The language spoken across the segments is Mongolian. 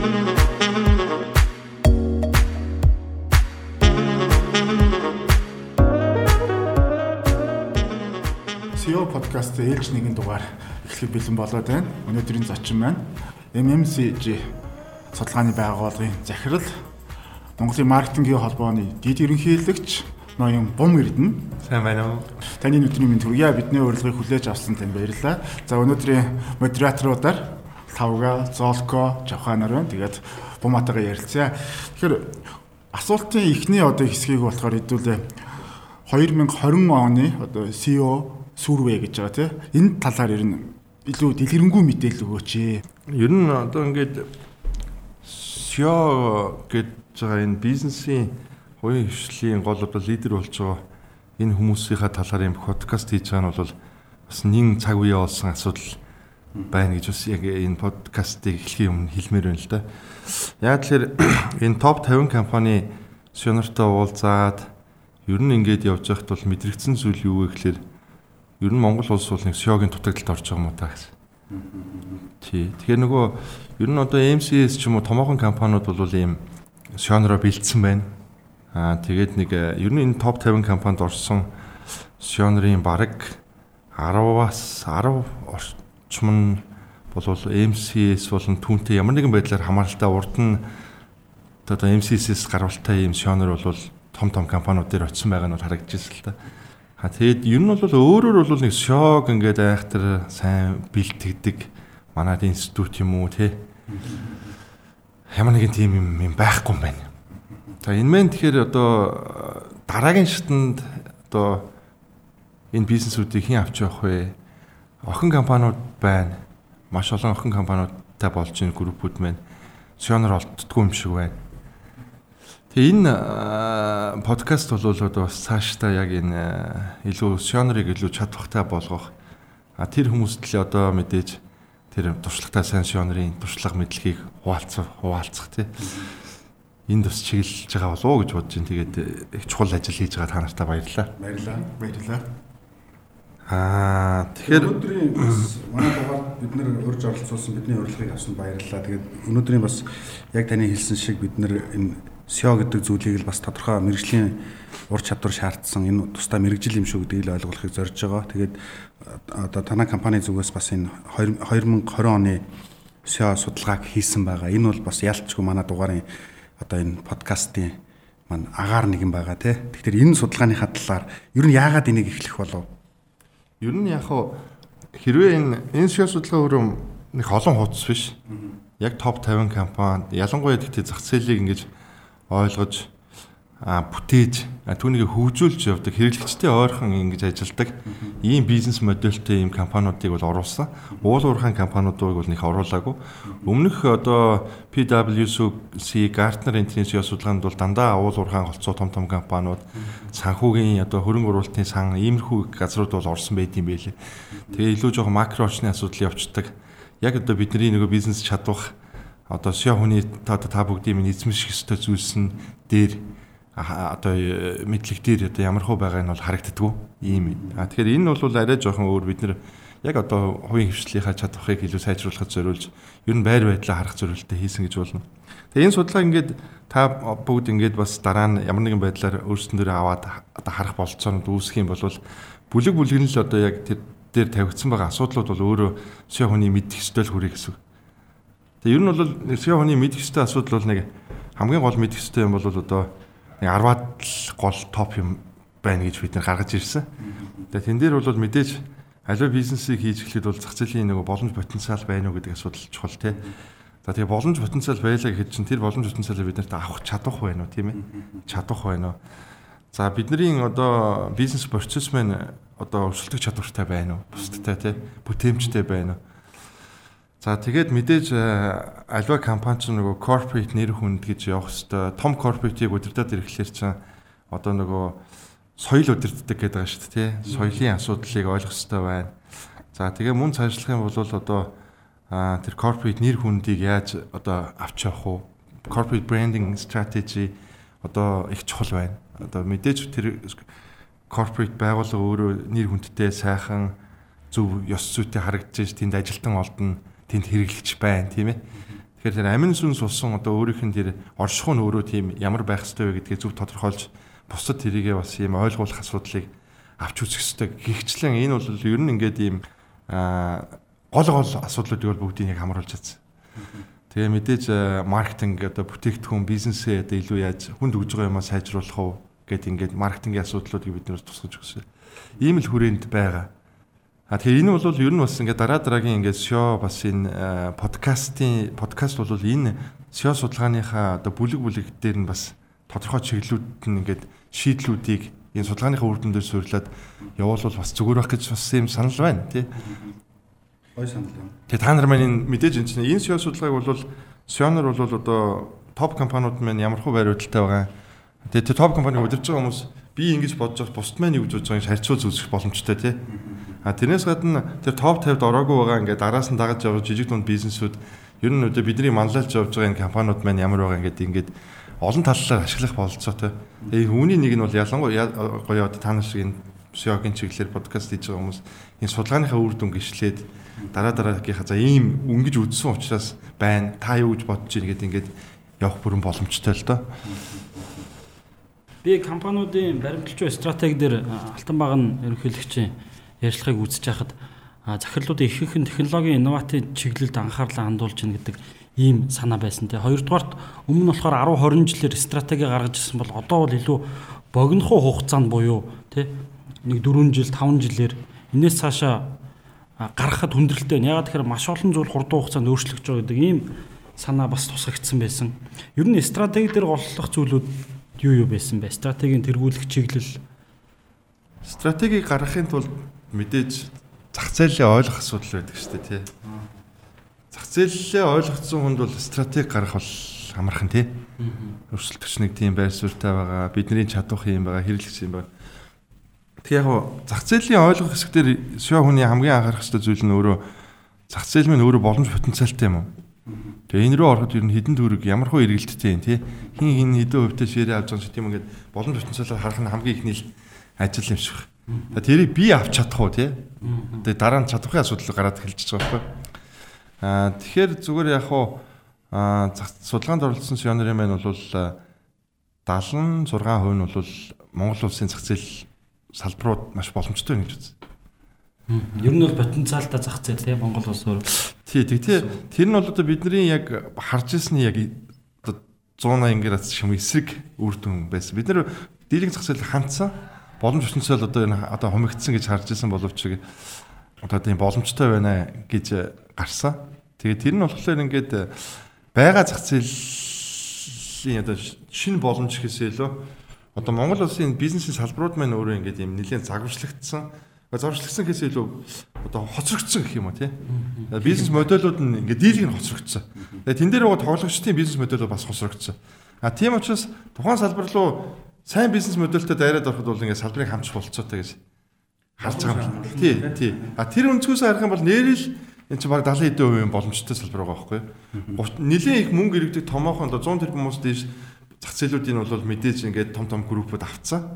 SEO подкаст ээлж нэгэн дугаар эхлэх бэлэн болоод байна. Өнөөдрийн зочин маань MMCG судалгааны байгууллагын захирал Монголын маркетингийн холбооны дэд ерөнхийлөгч ноён Бум Эрдэнэ. Сайн байна уу? Таны өдрийн мэнд хүргэе. Бидний урилгыг хүлээж авсан тань баярлалаа. За өнөөдрийн модераторуудаар Тавга, Золко, Жавханаар байна. Тэгээд Буматагаа ярилцъя. Тэгэхээр асуултын эхний одоо хэсгийг болохоор хэдүүлээ 2020 оны одоо SEO сүрвэ гэж байгаа тийм. Энэ талаар ер нь илүү дэлгэрэнгүй мэдээлэл өгөөч. Ер нь одоо ингээд SEO гэж байгаа энэ бизнесийн хувийн хвшлийн гол одоо лидер болж байгаа энэ хүмүүсийнхаа талаар юм подкаст хийж байгаа нь бол бас нин цаг үе болсон асуудал байна гэж бас яг энэ подкастыг эхлэхийн өмнө хэлмээр байна л да. Яг тэгэхээр энэ топ 50 компани сёнортой уулзаад ер нь ингээд явж байхад бол мэдрэгдсэн зүйл юу вэ гэхээр ер нь Монгол улс бол нэг SEO-гийн дутагдалд орж байгаа юм та гэсэн. Тий. Тэгэхээр нөгөө ер нь одоо MCS ч юм уу томоохон компаниуд бол ийм SEO-нороо бэлдсэн байна. Аа тэгээд нэг ер нь энэ топ 50 компанид орсон SEO-норын бараг 10-аас 10 орчим нь бол MCS болон түүнтэй ямар нэгэн байдлаар хамааралтай урд нь одоо MCS-с гарвалтай ийм SEO-нор бол том том компаниуд дээр очисон байгаа нь харагдчихсэн л та. А тэгэд ер нь бол өөрөөр бол нэг шок ингээд айхтар сайн бэлтгэдэг манад институт юм уу те. Ямар нэгэн тийм юм юм байхгүй юм байна. За энэ мэн тэгэхээр одоо дараагийн шатанд одоо энэ бизнесүүдийг хэн авч явах вэ? Охин компаниуд байна. Маш олон охин компаниудтай болж энэ группүүд маань сионор олддгүй юм шиг байна. Тэгээ энэ подкаст бол одоо бас цаашдаа яг энэ илүү шонорыг илүү чадвартай болгох тэр хүмүүст л одоо мэдээж тэр туршлагатай сайн шонорын туршлага мэдлэгийг хуваалцах хуваалцах тий энд бас чиглэж байгаа болов уу гэж бодож байна. Тэгээд их чухал ажил хийж байгаа та нартай баярлалаа. Баярлалаа. Баярлалаа. Аа тэгэхээр өнөөдрийн манай дугаар бид нэр урьж оролцуулсан бидний урилгыг авсан баярлалаа. Тэгээд өнөөдрийн бас яг таны хэлсэн шиг бид нэр энэ SEO гэдэг зүйлийг л бас тодорхой мэрэгжлийн ур чадвар шаардсан энэ тусдаа мэрэгжил юм шүү гэдгийг л ойлгуулахыг зорж байгаа. Тэгээд одоо танай компани зүгээс бас энэ 2020 оны SEO судалгааг хийсэн байгаа. Энэ бол бас ялцгүй манай дугаарын одоо энэ подкастын маань агаар нэгэн байгаа тий. Тэгэхээр энэ судалгааныхаа талаар ер нь яагаад энийг эхлэх болов? Ер нь яг хэрвээ энэ энэ SEO судалгаа өөрөө нэг олон хуудас биш. Яг топ 50 компани ялангуяа гэхдээ зах зээлийг ингэж ойлгож бүтээж түүнийг хөгжүүлж явдаг хэрэглэгчтэй ойрхон ингэж ажилдаг ийм бизнес модельтэй ийм компаниудыг бол оруулсан. Уул уурхайн компаниудыг бол нэг оруулаагүй. Өмнөх одоо PwC, Gartner International судалгаанд бол дандаа уул уурхайн холцоо том том компаниуд санхүүгийн одоо хөрөнгө оруулалтын сан иймэрхүү газрууд бол орсон байт юм байлээ. Тэгээ илүү жоохон макро орчны асуудал явцдаг. Яг одоо бидний нөгөө бизнес чадвах одоо SEO хүний та та бүгдийн минь эзэмших ёстой зүйлс нь дээр одоо э, мэдлэг дээр одоо ямар хөө байгаа нь бол харагддггүй ийм. А тэгэхээр энэ бол арай жоохон өөр бид нэр яг одоо хувийн хвшлийнхаа чадварыг илүү сайжруулахад зориулж ер нь байр байдлаа харах зорилттой хийсэн гэж болно. Тэгээ энэ судалгаа ингээд та бүгд ингээд бас дараа нь ямар нэгэн байдлаар өөрсөндөө аваад одоо харах болцоонууд үүсэх юм бол бүлэг бүлгэн л одоо яг тэр дээр тавигдсан байгаа асуудлууд бол өөрөө SEO хүний мэдих ёстой хүрээ гэсэн. Тэгээ ер нь бол SEO хүний мэдэх ёстой асуудал бол нэг хамгийн гол мэдэх ёстой юм бол одоо нэг 10-аад л гол топ юм байна гэж бид нэр гаргаж ирсэн. Тэгээ тэн дээр бол мэдээж аливаа бизнесийг хийж эхлэхэд бол зах зээлийн нэг боломж потенциал байна уу гэдэг асуудал чухал тий. За тэгээ боломж потенциал байлаа гэхэд чинь тэр боломж потенциалыг бид нарт авах чадах байна уу тийм ээ? Чадах байна уу? За бидний одоо бизнес процесс маань одоо өрсөлдөх чадвартай байна уу? Бусдтай тий. Бүтээмжтэй байна уу? За тэгээд мэдээж э, альва компани ч нөгөө corporate нэр хүнд гэж явах хэвээр том corporate-ийг удирдах ирэхлээр чинь одоо нөгөө соёл удирддаг гэдэг байгаа шүү дээ тий. Соёлын асуудлыг ойлгох хэрэгтэй байна. За тэгээ мөн цаашлах юм бол одоо тэр corporate нэр хүндийг яаж одоо авч явах уу? Corporate branding strategy одоо их чухал байна. Одоо мэдээж тэр corporate байгууллага өөрөө нэр хүндтэй сайхан зөв ёс зүйтэй харагдаж тэнд ажилтан олдно тэнд хэрэглэгч байна тийм ээ. Тэгэхээр тэр амин сүнс усан одоо өөрийнх нь тэр оршихуй нь өөрөө тийм ямар байх ёстой вэ гэдгийг зөв тодорхойлж бусад тэрийгээ бас ийм ойлгуулах асуудлыг авч үзэх ёстой. Гэхдээ энэ бол ер нь ингээд ийм гол гол асуудлуудыг бол бүгдийг яг хамруулж чадсан. Тэгээ мэдээж маркетинг одоо бүтээгдэхүүн бизнесээ одоо илүү яаж хүнд өгж байгаа юмаа сайжруулах уу гэд ингээд маркетингийн асуудлуудыг бид нэр тусгаж өгсөн. Ийм л хүрээнд байгаа. А тэгэхээр энэ бол ер нь бас ингээд дараа дараагийн ингээд шоу бас энэ подкастын подкаст бол энэ шоу судалгааныхаа одоо бүлэг бүлэг дээр нь бас тодорхой чиглэлүүд нь ингээд шийдлүүдийг энэ судалгааныхаа үр дүндээ суйрлаад явуулвал бас зүгээр байх гэж бас юм санал байна тий. Гой санал байна. Тэгээ та нар маань энэ мэдээж энэ чинь энэ шоу судалгааг бол шоунер бол одоо топ компаниуд маань ямар хөө байр хөдөлтэй байгаа. Тэгээ топ компаниг удирж байгаа хүмүүс би ингэж бодож бусд маань юу гэж бодож байгааг харьцуулж үзэх боломжтой тий. А тэрнээс гадна тэр топ 50-д ороогүй байгаа ингээд араас нь дагаж явж жижиг дунд бизнесүүд ер нь өдөө бидний манлайлж явж байгаа энэ компаниуд маань ямар байгаа ингээд ингээд олон талаар ашиглах бололцоотой. Тэгээ үүний нэг нь бол ялангуяа гоё одоо та нар шиг энэ шогийн чиглэлээр подкаст хийж байгаа хүмүүс энэ судалгааныхаа үр дүн гიშлээд дараа дараагийнхаа за ийм өнгөж үдсэн учраас байна. Та юу гэж бодож байна гэдэг ингээд явах бүрэн боломжтой л доо. Би компаниудын баримталчуу стратеги дээр алтан баг нь ерөнхийлөгчийн ярилцлагыг үзэж байхад захирлуудын ихэнх нь технологийн инноватив чиглэлд анхаарлаа хандуулж гин гэдэг ийм санаа байсан те. Хоёрдугаарт өмнө нь болохоор 10 20 жилээр стратеги гаргаж ирсэн бол одоо бол илүү богинохоо хугацаанд буюу те нэг 4 жил 5 жилээр энэс цаашаа гаргахад хүндрэлтэй. Ягаад тэгэхээр маш олон зүйл хурдан хугацаанд өөрчлөгдөж байгаа гэдэг ийм санаа бас тусгагдсан байсан. Ер нь стратеги дээр голлох зүйлүүд юу юу байсан бэ? Стратегийн тэргүүлэх чиглэл стратегийг гаргахын тулд мэдээж зах зээлээ ойлгох асуудал байдаг шүү дээ тий. Зах зээлээ ойлгоцсон хүнд бол стратеги гарах бол амархан тий. Өрсөлдөгч нэг тийм байр суурьтай байгаа, бидний чадвах юм байгаа, хэрэглэгч юм байгаа. Тэг яг зах зээлийн ойлгох хэсэг дээр шоу хүний хамгийн анхаарах хэрэгтэй зүйл нь өөрөө зах зээл минь өөрөө боломж потенциалтай юм уу? Тэгээ энэ рүү ороход ер нь хідэн төгрөг ямар хөө эргэлттэй юм тий. Хин хин хэдэн хувьтай ширээ авч байгаа юм шиг тийм ингээд боломж потенциалаар харах нь хамгийн ихний ажил юм шиг. Тэрийг би авч чадах уу тий? Тэгээ дараа нь чадахын асуудал гараад эхэлж байгаа байхгүй. Аа тэгэхээр зүгээр яг хуу судалгаанд оролцсон пионерын маань бол 76% нь бол Монгол улсын зах зээл салбарууд маш боломжтой гэж үзсэн. Ер нь бол потенциалтай зах зээл тий Монгол улс өөр. Тий, тий. Тэр нь бол одоо бидний яг харж ирсний яг 180 градус шиг эсрэг үр дүн байсан. Бид нэр дийлэнх зах зээл хандсан боломж бүтэнцэл одоо энэ одоо хомигдсан гэж харж исэн боловч одоо тийм боломжтой байна гэж гарсан. Тэгээ тэр нь болохоор ингээд байгаа зах зээлийн одоо шинэ боломж гэхээсээ илүү одоо Монгол улсын бизнесийн салбарууд маань өөрөө ингээд юм нэлээд загварчлагдсан зарвчлагдсан гэхээс илүү одоо хоцрогдсон гэх юм уу тий. Бизнес модулууд нь ингээд дийлэг нь хоцрогдсон. Тэгээ тэн дээр байгаа тоглогчдын бизнес модель бас хоцрогдсон. А тийм учраас тухайн салбар руу сайн бизнес модельтэй дайраад ороход бол ингээд салбарыг хамчих болцоотой гэж харж байгаа юм. Тий, тий. А тэр өнцгөөс харах юм бол нэрэл энэ чинь баг 70 хэдэн хувийн боломжтой салбар байгаа байхгүй юу? Нилээн их мөнгө иргэдэг томоохон 100 тэрбум хүмүүс дээш зах зээлүүдийн бол мэдээж ингээд том том группууд авцсан.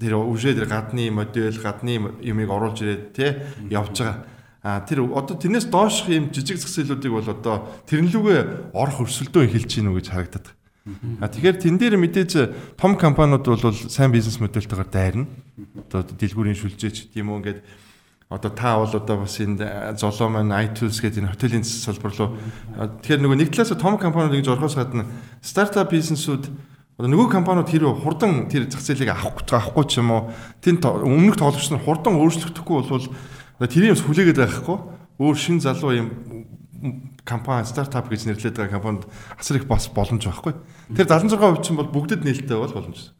Тэр өвшөө тэр гадны модель, гадны юмыг оруулж ирээд тий явж байгаа. А тэр одоо тэрнээс доошх юм жижиг зах зээлүүдийг бол одоо тэрнлүүгээ орох өрсөлдөө эхэлж гинүү гэж харагдаад. А тэгэхээр тэн дээр мэдээж том компаниуд бол сайн бизнес модельтэйгээр дайрна. Одоо дэлгүүрийн шүлжээч тийм үү ингээд одоо та бол одоо бас энэ золоо маань iTools гэдэг энэ хотелийн салбар руу тэгэхээр нөгөө нэг талаас том компаниуд ингэж орохоос гадна стартап бизнесүүд одоо нөгөө компаниуд тэр хурдан тэр зах зээлийг авах авахгүй ч юм уу тэнд өмнөх тоглогч нар хурдан өөрчлөгдөхгүй болвол тэрийн юмс хүлээгээд байхгүй өөр шин залуу юм компани стартап гэж нэрлэдэг байгаа компанид асар их бас боломж байхгүй. Тэр 76% чинь бол бүгдэд нээлттэй бол боломж.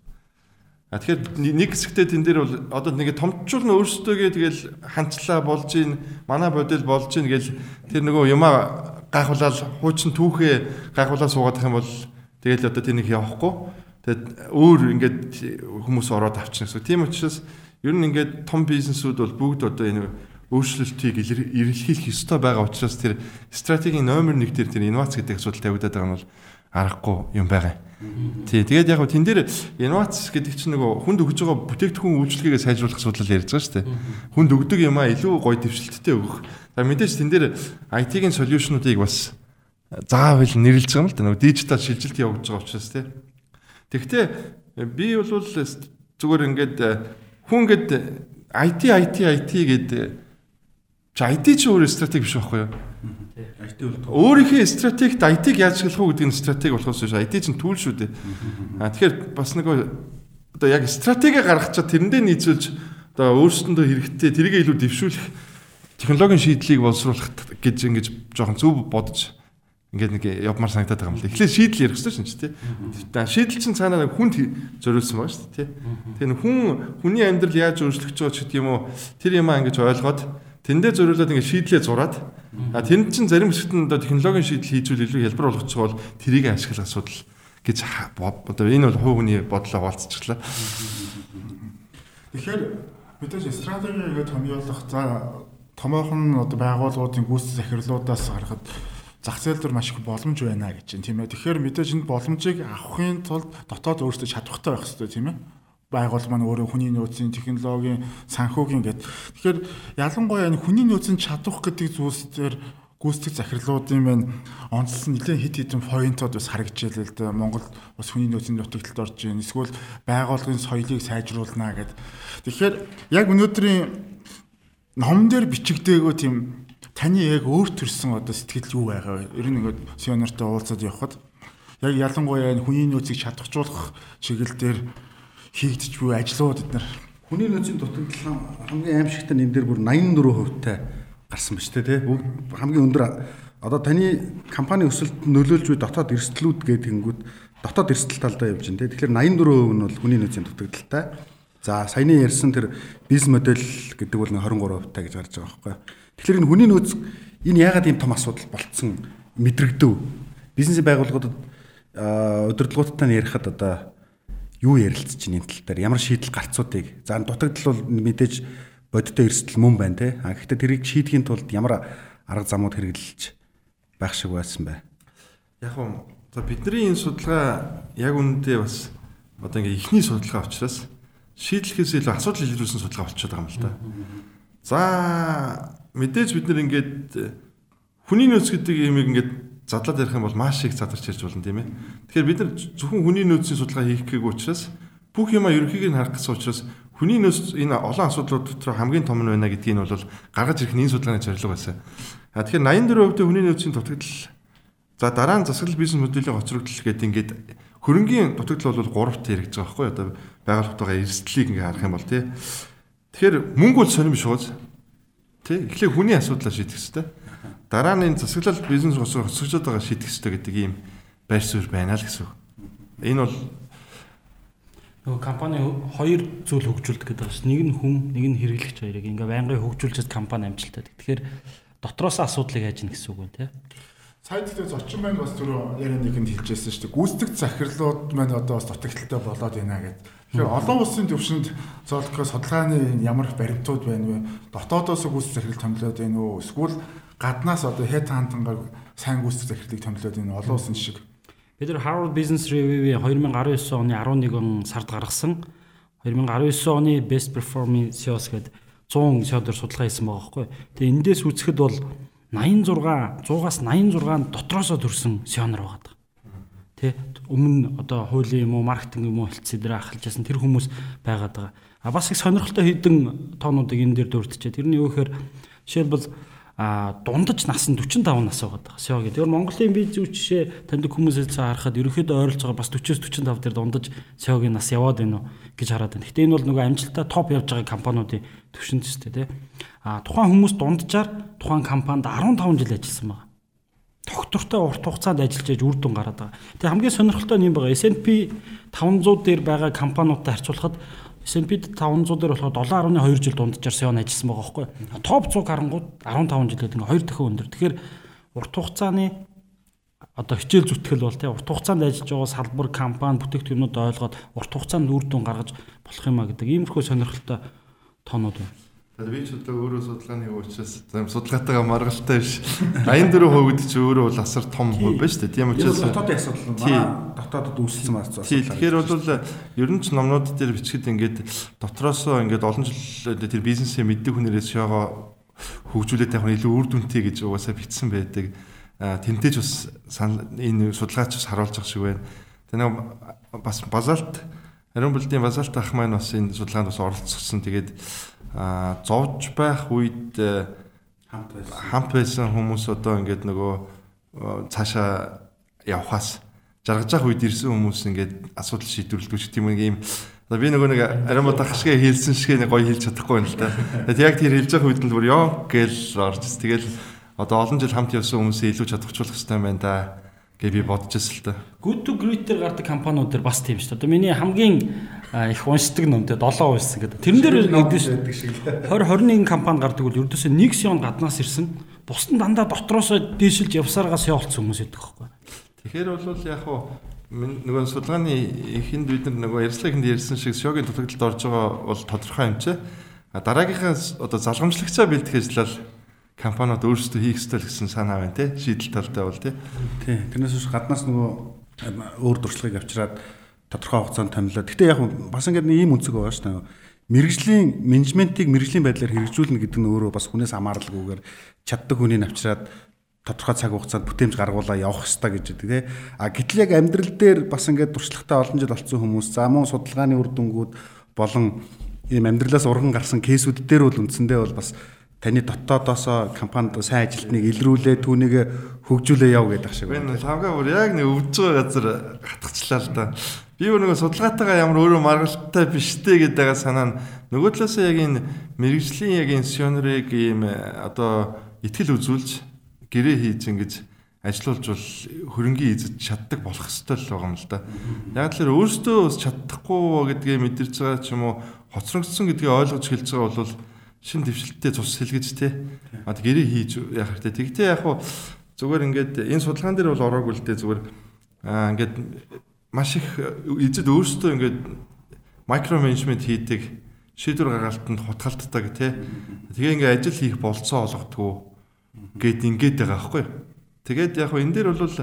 А тэгэхээр нэг хэсэгтээ тэн дээр бол одоо нэг томчул нь өөрсдөөгээ тэгэл ханчлаа болж ийн манай бодил болж ийн гэл тэр нөгөө юмаа гайхуулаад хуучин түүхээ гайхуулаад суугаад их юм бол тэгэл одоо тэр нэг явахгүй. Тэгэд өөр ингээд хүмүүс ороод авчихна гэсэн. Тийм учраас ер нь ингээд том бизнесүүд бол бүгд одоо энэ өөрчлөлтийг эрэлхийлэх ёстой байгаа учраас тэр стратегийн номер 1 дээр тэр инновац гэдэг асуудал тавигдаад байгаа нь бол аргагүй юм байгаа. Тий, тэгээд яг тэн дээр инновац гэдэг чинь нөгөө хүнд өгж байгаа бүтээгдэхүүн үйлчлэгээ сайжруулах асуудал ярьж байгаа шүү дээ. Хүнд өгдөг юмаа илүү гоё дэвшилттэй өгөх. За мэдээж тэн дээр IT-ийн солиушнуудыг бас заавал нэрлэж байгаа юм л да. Нөгөө дижитал шилжилт явагдаж байгаа учраас тий. Тэгэхдээ би бол зүгээр ингээд хүн ингээд IT IT IT гэдэг чи IT чи өөр стратеги биш байхгүй юу? IT бол өөрийнхөө стратегт IT-г яаж ашиглах уу гэдэг нь стратеги болохоос биш. IT чинь түүл шүү дээ. А тэгэхээр бас нөгөө одоо яг стратеги гаргачаад тэрэндээ нийцүүлж одоо өөрсөндөө хэрэгтэй тэрийг илүү дэвшүүлэх технологийн шийдлийг боловсруулах гэж ингэж жоохон зөв бодож ингээд нэг явмаар санагдаад байгаа юм л. Эхлээд шийдэл ярих хэрэгтэй шин ч тий. Шийдэл чинь цаанаа хүнд зориулсан байгаа шүү дээ тий. Тэгээ хүн хүний амьдрал яаж өөрчлөгдөж байгаа ч гэдэг юм уу тэр юмаа ингэж ойлгоод тэндээ зориулаад ингээд шийдлээ зураад а тэнд чинь зарим хэсэгт нь одоо технологийн шийдэл хийжүүл илүү хялбар болгоцгоол тэрийг ашиглах асуудал гэж одоо энэ бол хувь хүний бодлоо хуваалцчихлаа. Тэгэхээр мэдээж стратеги гэдэг томьёолох за томоохон одоо байгууллагуудын гүйцэтгэх захирлуудаас харахад зах зээл дээр маш их боломж байна гэж байна тийм ээ. Тэгэхээр мэдээж энэ боломжийг авахын тулд дотоод өөрсдөө чадвартай байх хэрэгтэй тийм ээ. Байгууллага маань өөрөө хүний нөөцийн технологийн санхүүгийн гэд. Тэгэхээр ялангуяа энэ хүний нөөцийн чадвах гэдэг зүйлс дээр гүйцэтгэх захирлуудын маань онцлсон нэлээд хит хитэн поинтууд бас харагдчихлээ л дээ. Монгол бас хүний нөөцийн нутагталд орж ийн. Эсвэл байгууллагын соёлыг сайжруулнаа гэд. Тэгэхээр яг өнөөдрийн ном дээр бичигдээгөө тийм таны яг өөр төрсэн одоо сэтгэл юу байгаа вэ? Ер нь ингээд сионортой уулзаад явхад яг ялангуяа энэ хүний нөөцийг чадахжуулах чиглэл дээр хийгдэж буй ажлууд эднэр хүний нөөцийн дутагдал хамгийн аимшигтай энэ дээр бүр 84% тай гарсан ба ч тий хамгийн өндөр одоо таны компани өсөлт нөлөөлж буй дотоод эрсдлүүд гэдэг хэнгүүд дотоод эрсдэл талдаа явж байна тий тэгэхээр 84% нь бол хүний нөөцийн дутагдaltaй. За саяны ярьсан тэр бизнес модель гэдэг бол 23% тай гэж гарч байгаа байхгүй. Тэгэхээр энэ хүний нөөц энэ яагаад ийм том асуудал болцсон мэдрэгдэв. Бизнесийн байгууллагуудад удирдлагуудтай нь ярихад одоо юу ярилцж чинь энэ тал дээр ямар шийдэл гарцуудыг за дутагдал бол мэдээж бодиттой эрсдэл мөн байна те. А гэхдээ тэрийг шийдэхийн тулд ямар арга замууд хэрэглэж байх шиг байсан бай. Яг уу за бидний энэ судалгаа яг үнэндээ бас одоо ингээ ихний судалгаа учраас шийдлэхээс илүү асуудал илрүүлсэн судалгаа болчиход байгаа юм л да. За мэдээж бид нэр ингээд э, хүний нөөц гэдэг юмыг ингээд задлаад ярих юм бол маш их задарч ярьж болно тийм ээ. Тэгэхээр бид нар зөвхөн хүний нөөцийн судалгаа хийх гээгүй учраас бүх юма ерөнхийг нь харах гэсэн учраас хүний нөөц энэ олон асуудлууд дотор хамгийн том нь байна гэдгийг нь бол гаргаж ирэх энэ судалгааны зорилго байсан. А тэгэхээр 84% хүний нөөцийн дутагдал за дараа нь засаглал бизнес моделийн хоцрогдол гэдэг ингээд хөрөнгийн дутагдал бол 3-т яригдж байгаа байхгүй одоо байгууллагатайгаа эрсдлийг ингээд харах юм бол тий. Тэгэхээр мөнгө бол сонирм биш ууз Тий. Эхлээд хүний асуудлаа шийдэх хэрэгтэй. Дараа нь энэ засаглал бизнес хосгожод байгаа шийдэх хэрэгтэй гэдэг ийм байр суурь байна л гэсэн үг. Энэ бол нөгөө компани хоёр зүйл хөгжүүлдэг гэдэг байна. Нэг нь хүн, нэг нь хэрэглэгч хоёрыг ингээ байнгын хөгжүүлчихэд компани амжилттай. Тэгэхээр дотроос асуудлыг хайж гин гэсэн үг байна тий. Сая тэгтээ зочин маань бас түрүү ярианык нь хэлжсэн шүү дээ. Гүйцэтгэх захирлууд маань одоо бас дутагдaltaй болоод байна гэдэг Тэгэхээр олон улсын төвшөнд зоолдохоо судалгааны ямар баримтууд байна вэ? Дотоодоос гүйцэтгэх захирал томилоод байна уу? Эсвэл гаднаас одоо хэд хаантангаар сайн гүйцэтгэх захирлыг томилоод байна олон улсын шиг. Бид нар Harvard Business Review-ийн 2019 оны 11 сард гаргасан 2019 оны Best Performing CEOs гэдэг 100 CEO дээр судалгаа хийсэн байгаа байхгүй. Тэгээ эндээс үзэхэд бол 86 100-аас 86 дотроосоо төрсэн CEO нар байгаа. Тэ өмнө одоо хуулийн юм уу маркетинг юм уу хэлцээ дээр ахалжсэн тэр хүмүүс байгаад байгаа. А бас их сонирхолтой хідэн тоонуудыг энэ дээр дурдчихэд тэрний юу гэхээр жишээлбэл а дундаж нас нь 45 нас байгаа. SEO гэдэг. Тэр Монголын бие зүй жишээ таньдаг хүмүүсээс харахад ерөөхдөө ойролцоогоо бас 40-с 45 дээр дундаж SEO-гийн нас яваад байна уу гэж хараад байна. Гэхдээ энэ бол нөгөө амжилттай топ явж байгаа компаниудын төвшөнд ч тийм. А тухайн хүмүүс дунджаар тухайн компанид 15 жил ажилласан байна тогтвортой урт хугацаанд ажиллаж яж үр дүн гараад байгаа. Тэгээ хамгийн сонирхолтой нь юм байгаа. S&P 500 дээр байгаа компаниудтай харьцуулахад S&P 500 дээр болохоор 7.2 жил дунджаар SEO-н ажилласан байгаа байхгүй. Топ 100 харангууд 15 жилээд ингээ 2 дахин өндөр. Тэгэхээр урт хугацааны одоо хичээл зүтгэл бол тий урт хугацаанд ажиллаж байгаа салбар компани бүтээгдэхүүнүүд ойлгоод урт хугацаанд үр дүн гаргаж болох юм а гэдэг иймэрхүү сонирхолтой тоонууд байна. Тэгэхээр би ч одоо өөрөө судалгааны учраас судалгаатайгаа маргалтай биш. 84% ч өөрөө бол асар том хувь байна шүү дээ. Тийм учраас дотоодын асуудал нь манай дотоодод үүсэлсэн асуудал. Тийм. Тэгэхээр бол ер нь ч номнууд дээр бичгэд ингээд дотроосоо ингээд олон жил тэр бизнесээ мэддэг хүнээрээс шоогоо хөгжүүлээд тавих илүү үр дүнтэй гэж угаасаа бичсэн байдаг. тэмтэж бас энэ судалгаач бас харуулж байгаа шиг байна. Тэгээ нэг бас базалт ариун бүлдийн базалт ах маань бас энэ судалгаанд бас оролцсон. Тэгээд зовж байх үед хамт байсан. хүмүүс одоо ингээд нөгөө цаашаа явхаас жаргаж явах үед ирсэн хүмүүс ингээд асуудал шийдвэрлэдэг ч тийм нэг юм. Би нөгөө нэг ариун бодох шиг хэлсэн шиг нэг гоё хэлж чадахгүй юм л да. Тэгээд яг тэр хэлж байгаа үед нь бүр ёо гэл орж тэгэл одоо олон жил хамт явсан хүмүүсээ илүү чадварчлах хэрэгтэй байна да би бодож ирсэн л да. Good to Great-ээр гардаг компаниуд дэр бас тийм шүү дээ. Одоо миний хамгийн их уншдаг ном те 7 уншсан гэдэг. Тэрэн дээр гэдэг шиг 20 21 компани гардаг бол ердөөсөө нэг сион гаднаас ирсэн. Бус нь дандаа дотроосоо дээшилж явсаргаас явуулсан хүмүүс байдаг байхгүй. Тэгэхээр бол яг хуу нөгөө судалгааны ихэнд бид нар нөгөө ярьцлаганд ярьсан шиг шогийн дутагдалд орж байгаа бол тодорхой юм чи. Дараагийнхаа одоо залгамжлагчаа бэлтгэх ажиллал компаниуд өөрсдөө хийх ёстой гэсэн санаа байна тий шийдэл талтай бол тий. Тий. Тэрнээс биш гаднаас нөгөө өөр дуршлагыг авчираад тодорхой хугацаанд томилоо. Гэтэ яг бас ингээд ийм үнцэг байгаа шүү дээ. Мэргэжлийн менежментийг мэргэжлийн байдлаар хэрэгжүүлнэ гэдэг нь өөрөө бас хүнээс хамааралгүйгээр чаддаг хүнийг авчираад тодорхой цаг хугацаанд бүтээмж гаргуулаа явах хэрэгтэй гэж байдаг тий. А гэтэл яг амьдрал дээр бас ингээд туршлагатай олон жил болсон хүмүүс за мөн судалгааны үр дүнгууд болон ийм амьдралаас урган гарсан кейсүүд дээр бол үндсэндээ бол бас таны дотоодоосоо компанид сайн ажилтныг илрүүлээ түүнийг хөгжүүлээ яв гэдэг шиг байна. Би лавга бүр яг нэг өвдөж байгаа газар хатгачлаа л да. Би бүр нэг судалгаатайгаа ямар өөрөө маргалтай биштэй гэдэг санаа нь нөгөө талаас яг энэ мэрэгжлийн яг институционерыг ийм одоо ихтгэл үзүүлж гэрээ хийж ингэж ажилуулж бол хөрөнгөний эзэж чаддаг болох ёстой л байгаа юм л да. Яг л өөрөөсөө чадахгүй гэдгээ мэдэрч байгаа ч юм уу хоцрогдсон гэдгийг ойлгож хэлж байгаа бол шин дэвшилттэй цус сэлгэж те. А гэрээ хийж яах хэрэгтэй. Тэгтээ яг хуу зүгээр ингээд энэ судалгаан дээр бол ороогүй л дээ зүгээр аа ингээд маш их эзэд өөрсдөө ингээд микро менежмент хийдэг шийдвэр гаргалтанд хутгалддаг тий. Тэгээ ингээд ажил хийх болцоо олгодгоо гэд ингээд байгаа байхгүй. Тэгээд яг хөө энэ дээр бол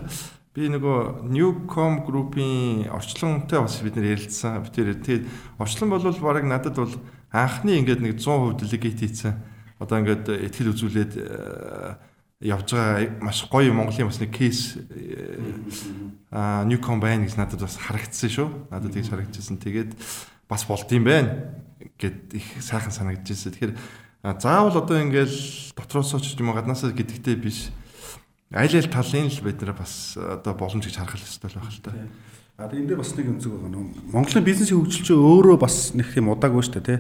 би нөгөө Newcom Group-ийн орчлонтой бас бид нэр ярилцсан. Би тэр тэгээд орчлон бол баг надад бол анхны ингээд нэг 100% делегейт хийсэн. Одоо ингээд ихтгэл үзүүлээд э, явж байгаа маш гоё Монголын бас нэг кейс аа Newcom байна гэж надад бас харагдсан шүү. Надад тэгж харагдчихсан. Тэгээд бас болд юм байна гэд их сайхан санагдчихсэн. Тэгэхээр заавал одоо ингээл дотроосоо ч юм уу гаднаасаа гэдэгтэй биш. Аль аль талын л бид нар бас одоо боломж гэж харах хэрэгтэй байх л та. А энэ дээр бас нэг өнцөг байгаа нөө. Монголын бизнесийн хөгжил чинь өөрөө бас нэг тийм удаагүй шүү дээ, тий.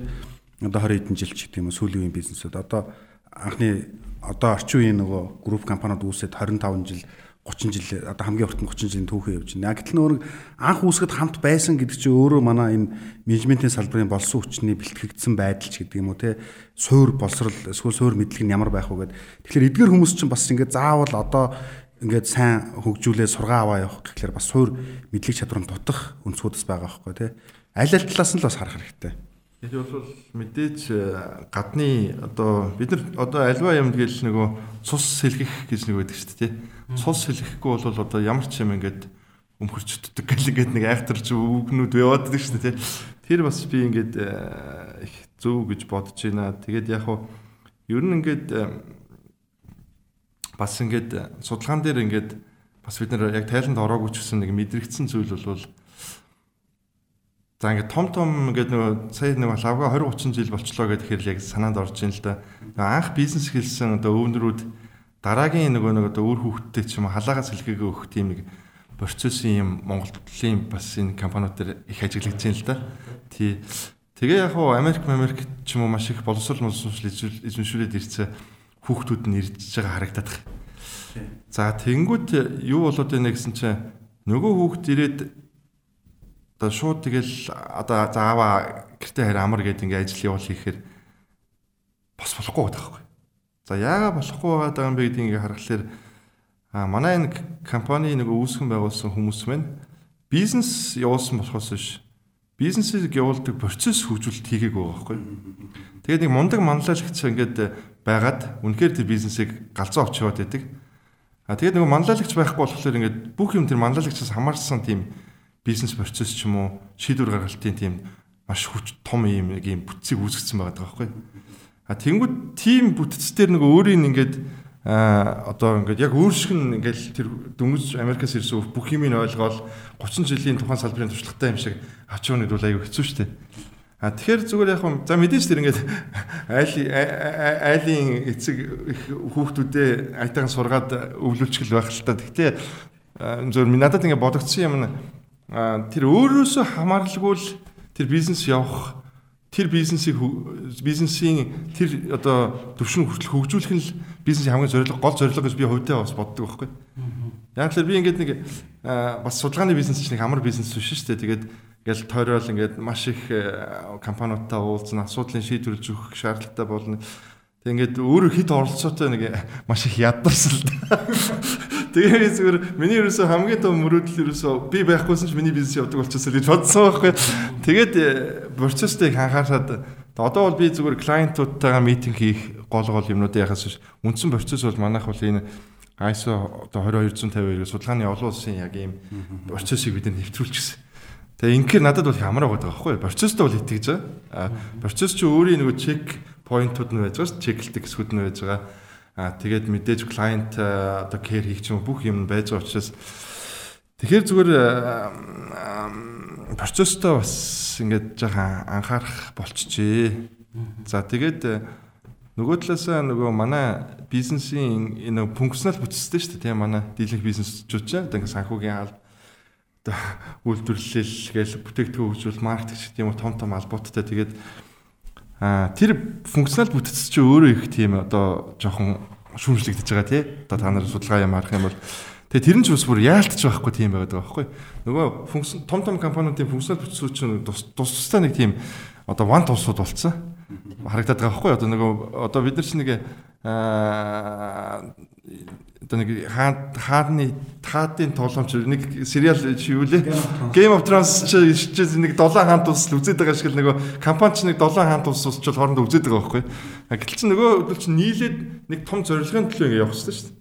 Одоо 20 хэдэн жил ч гэх юм уу сүүлийн үеийн бизнесүүд одоо анхны одоо орчин үеийн нөгөө групп компаниуд үүсээд 25 жил 30 жил одоо хамгийн урт нь 30 жилийн түүхэн явж байна. Гэтэл нөр анх үүсгэд хамт байсан гэдэг чинь өөрөө манай энэ менежментийн салбарын болсон хүчний бэлтгэгдсэн байдал ч гэдэг юм уу те суур боловсрал эсвэл суур мэдлэг нь ямар байх вэ гэд. Тэгэхээр эдгээр хүмүүс чинь бас ингээд заавал одоо ингээд сайн хөгжүүлээ сургаа аваа явах гэхлээр бас суур мэдлэг чадвар нь дутах өнцгүүдс байгаа байхгүй тий. Аль аль талаас нь л бас харах хэрэгтэй. Яг бол мэдээж э, гадны одоо бид нар одоо альва юм гээл нөгөө цус сэлгэх гэж нэг байдаг шүү дээ тий. Цус сэлгэхгүй бол одоо ямар ч юм ингээд өмхөрчдөг гэл ингээд нэг айхтарч үгнүүд яваад байдаг шүү дээ тий. Тэр бас би ингээд э, их зөв гэж бодож байна. Тэгээд яг хуу ер нь ингээд бас ингээд судалгаан дээр ингээд бас бид нар яг тайланд ороогүй ч гэсэн нэг мэдрэгдсэн зүйл бол за ингээд том том ингээд нөгөө сая нэг лавга 20 30 жил болчлоо гэхээр л яг санаанд орж ийн л да. Анх бизнес хэлсэн одоо өвнөрүүд дараагийн нөгөө нэг одоо үр хөвгттэй ч юм халаагаас хэлгээгээ өгөх тийм нэг процессын юм Монголын бас энэ компаниуд дээр их ажиглагдж байна л да. Тий. Тэгээ яг хуу Америк Америк ч юм уу маш их боловсрол боловсрол эзэмшүүлээд ирсэн хүүхдүүд нь ирж байгаа харагдаад байна. За тэнгууд юу болоод байна гэсэн чинь нөгөө хүүхд ирээд одоо шууд тэгэл одоо зааваа гэртээ харь амар гэдэг ингээ ажил явуул хийхээр бос болохгүй байдаг байхгүй. За яагаад болохгүй байгаа юм бэ гэдгийг ингээ харахаар а манай энэ компани нэг үүсгэн байгуулсан хүмүүс маань бизнес явуулсан болохоос биш бизнесийг явуулдаг процесс хөгжүүлэлт хийгээг байгаа байхгүй. Тэгээд нэг мундаг манлайлагч ингээд байгаад үнэхээр тэр бизнесийг галзуу авч яваад байдаг. А тэгээд нөгөө манлайлагч байхгүй болохоор ингээд бүх юм тэр манлайлагчаас хамаарсан тийм бизнес процесс ч юм уу шийдвэр гаргалтын тийм маш хүч том юм нэг юм бүтцийг үүсгэсэн байгаа байхгүй. А тэнгууд тийм бүтц дээр нөгөө өөрийн ингээд а одоо ингээд яг өөр шиг нь ингээд тэр дөнгөж Америкаас ирсэн бүх юмыг ойлгоод 30 жилийн тухайн салбарын туршлагатай юм шиг авч явах нь бол аюу хэцүү шүү дээ. А тэгэхээр зүгээр яг юм за мэдээж тэр ингээд айл айлын эцэг хүүхдүүдээ айтайхан сургаад өвлүүлчихэл байх л та. Гэхдээ зөв надад ингээд бодогдсон юм тэр өөрөөсөө хамааралгүй л тэр бизнес явах тэр бизнесийг бизнесийн тэр одоо төвшин хүртэл хөгжүүлэх нь л бизнесийн хамгийн зорилго гол зорилго гэж би хувьдаа бас боддог байхгүй. Яг л би ингээд нэг бас судалгааны бизнес чинь амар бизнес биш шүү дээ. Тэгээд Ингээл тойрол ингээд маш их э, компаниудтай уулзсан асуудлын шийдвэрлэж өгөх шаардлагатай болно. Тэг ингээд өөрөө хит оролцоотой нэг маш их ядарсан л да. Тэгээ зүгээр миний ерөөсөө хамгийн том мөрөөдөл ерөөсөө би байхгүйсэн ч миний бизнес явдаг болчихсон гэж бодсон байхгүй. Тэгээд э, процессыг анхаарад одоо бол би зүгээр клиентуудтайгаа митинг хийх гол гол юмнуудыг яхаас биш. Үндсэн процесс бол манайх бол энэ ISO одоо 2252 судалгааны олон улсын яг ийм процессыг бид нэвтрүүлчихсэн. Тэгээ инхээр надад бол ямар байгаа байхгүй процесстэй бол итгэж байгаа. Процесс чи өөрийн нөгөө чек поинтууд нь байж байгаа шүү чеклдэг хэсгүүд нь байж байгаа. Аа тэгээд мэдээж клиент одоо кэр хийх юм бүх юм байж байгаа учраас тэгэхээр зүгээр процесстэй бас ингээд жоохон анхаарах болчихжээ. За тэгээд нөгөө талаасаа нөгөө манай бизнесийн энэ функционал бүтцтэй шүү дээ тийм манай дийлэнх бизнесчүүд ч одоо ингээд санхүүгийн алба үйлдвэрлэл гээл бүтээгдэхүүн хөгжүүл маркетинг гэх юм уу том том албауттай тэгээд а тэр функционал бүтц чи өөрөө их тийм одоо жоохон шүүмжлэгдэж байгаа тий одоо та нар судалгаа юм арах юм бол. Тэгээ тэр нь ч бас бүр яалтч байхгүй тийм байгаад байгаа байхгүй нөгөө функцион том том компаниудын функционал бүтцүүд чинь тус тустай нэг тийм одоо ван тусууд болцсон. Харагдаад байгаа байхгүй одоо нөгөө одоо бид нар чинь нэг аа одоо нэг хаадны таадын тоглоомч нэг сериал юу лээ Game of Thrones чи нэг 7 хаан тус үзээд байгаа шиг л нөгөө компани ч нэг 7 хаан тус усчвал хоорондоо үзээд байгаа байхгүй. Гэтэл чи нөгөө хөдөл чи нийлээд нэг том зорилгын төлөө ингэ явах хэрэгтэй шүү дээ.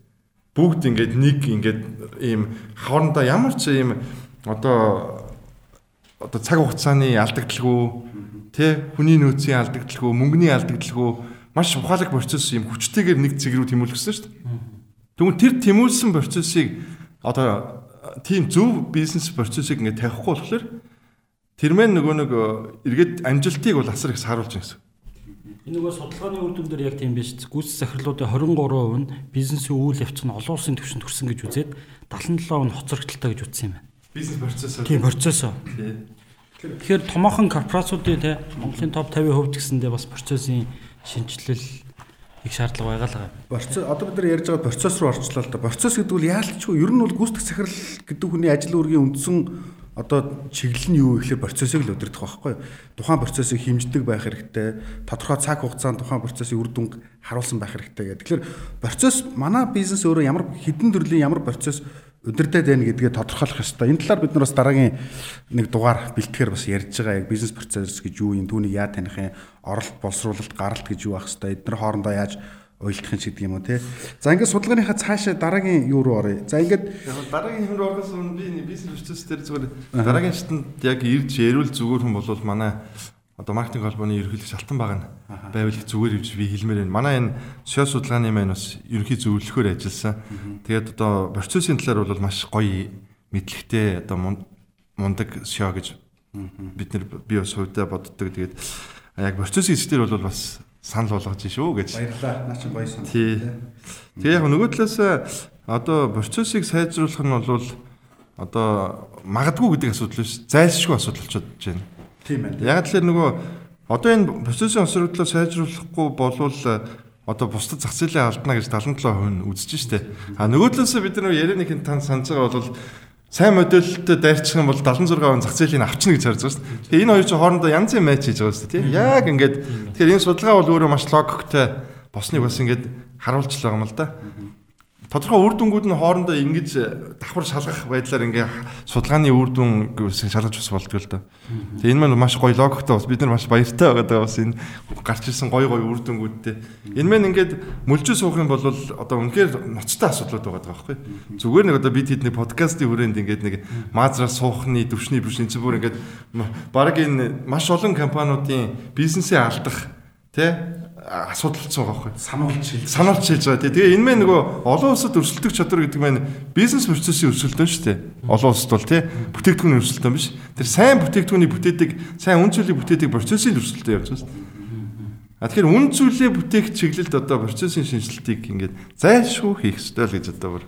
Бүгд ингээд нэг ингээд ийм хоорондоо ямар ч ийм одоо одоо цаг хугацааны алдагдaltaгүй тэ хүний нөөцийн алдагдaltaгүй мөнгөний алдагдaltaгүй маш ухаалаг процесс юм хүчтэйгээр нэг цэг рүү тэмүүлсэн шүү дээ. Тэгвэл тэр тэмүүлсэн процессыг одоо тийм зөв бизнес процессыг ингээд тавихгүй болохоор тэр мэн нөгөө нэг эргээд амжилтыг бол асар их сааруулж байгаа гэсэн. Энэ нөгөө судалгааны үр дүн дээр яг тийм биш. Гүйцэтгэх захирлуудын 23% нь бизнесийн үйл явц нь олон улсын түвшинд хүрсэн гэж үзээд 77% нь хоцрогдолтой гэж үзсэн юм байна. Бизнес процесс. Тийм процесс. Тэгэхээр томоохон корпорациудын те Монголын топ 50% гэсэндээ бас процессын шинжилэл их шаардлага байгаа л байгаа. Процесс одоо бид нар ярьж байгаа процесс руу орчлоо л да. Процесс гэдэг бол яалтчгүй ер нь бол гүйцэтгэх захирал гэдэг хүний ажил үргийн үндсэн одоо чиглэл нь юу вэ гэхээр процессыг л удирдах байхгүй. Тухайн процессыг хэмждэг байх хэрэгтэй. Тодорхой цаг хугацаанд тухайн процессын үр дүнг харуулсан байх хэрэгтэй гэдэг. Тэгэхээр процесс манай бизнес өөрөө ямар хідэн төрлийн ямар процесс удирдах байна гэдгээ тодорхойлох ёстой. Энэ талаар бид нар бас дараагийн нэг дугаар бэлтгэхээр бас ярьж байгаа. Яг бизнес процесс гэж юу юм, түүнийг яа таних юм, оролт, боловсруулалт, гаралт гэж юу ах хэвээр. Эдгээр хоорондоо яаж уялдах юм гэдэг юм уу те. За ингээд судалгааныхаа цаашаа дараагийн юу руу оръё. За ингээд дараагийн юм руу орохоос өмнө би бизнес процесс дээр зүгээр дараагийн шатнд яг ирж ярил зүгээр хүн болвол манай одоо маркетинг холбооны ерөнхийлөгч Алтан баг нь байвал их зүгээр гэж би хэлмээр байна. Манай энэ SEO судалгааны маань бас ерөнхий зөвлөхөөр ажилласан. Тэгээд одоо процессын талаар бол маш гоё мэдлэгтэй одоо мундаг SEO гэж бид нар би бас хувьдаа боддог. Тэгээд яг процессын хэсгээр бол бас санал болгож шүү гэж. Баярлалаа. Наа чи гоё санал. Тий. Тэгээ яг нөгөө талаас одоо процессыг сайжруулах нь бол одоо магадгүй гэдэг асуудал биш. Зайлшгүй асуудал болчиход байна Тийм байна. Яг л нөгөө одоо энэ процессын осрогдлоо сайжруулахгүй болвол одоо бусдад зах зээлийн алдна гэж 77% нь үзэж штэ. А нөгөө талаас бид нар ярианых нь тань санаж байгаа бол сайн модельтэй дайрчих юм бол 76% зах зээлийн авчна гэж харж байгаа шүү дээ. Тэгээ энэ хоёр чинь хоорондоо янз бүрийн матч хийж байгаа шүү дээ. Яг ингээд тэгэхээр энэ судалгаа бол өөрөө маш логиктэй босныг бас ингээд харуулж л байгаа юм л да тодорхой үр дүнгууд нь хоорондоо ингэж давхар шалгах байдлаар ингээ судалгааны үр дүн шалгаж бас болдгоо л доо. Тэгээ энэ маань маш гоё логиктой бас бид нар маш баяртай байгаа бас энэ гарч ирсэн гоё гоё үр дүнгуудтэй. Энэ маань ингээд мөлжөө суух юм бол одоо үнэхээр ноцтой асуудлууд байгаа байхгүй. Зүгээр нэг одоо бид хэд нэг подкастын хүрээнд ингээд нэг маазраа суухны төвшний биш энэ бүр ингээд баг энэ маш олон компаниудын бизнесээ алдах тий асуудал болсон байгаа байхгүй. Сануулж хэл. Сануулж хэлж байгаа тий. Тэгээ энэ мэн нөгөө олон улсад өрсөлдөх чадвар гэдэг маань бизнес процессын өрсөлдөөн шүү дээ. Олон улсад бол тий бүтээгдэхүүний өрсөлдөөн биш. Тэр сайн бүтээгдэхүүний бүтээдэг, сайн үн зүйлийг бүтээдэг процессын өрсөлдөөн явж байгаа шүү дээ. А тэгэхээр үн зүйлээ бүтээх чиглэлд одоо процессын шинжилтийг ингээд зайлшгүй хийх ёстой л гэж одоо бүр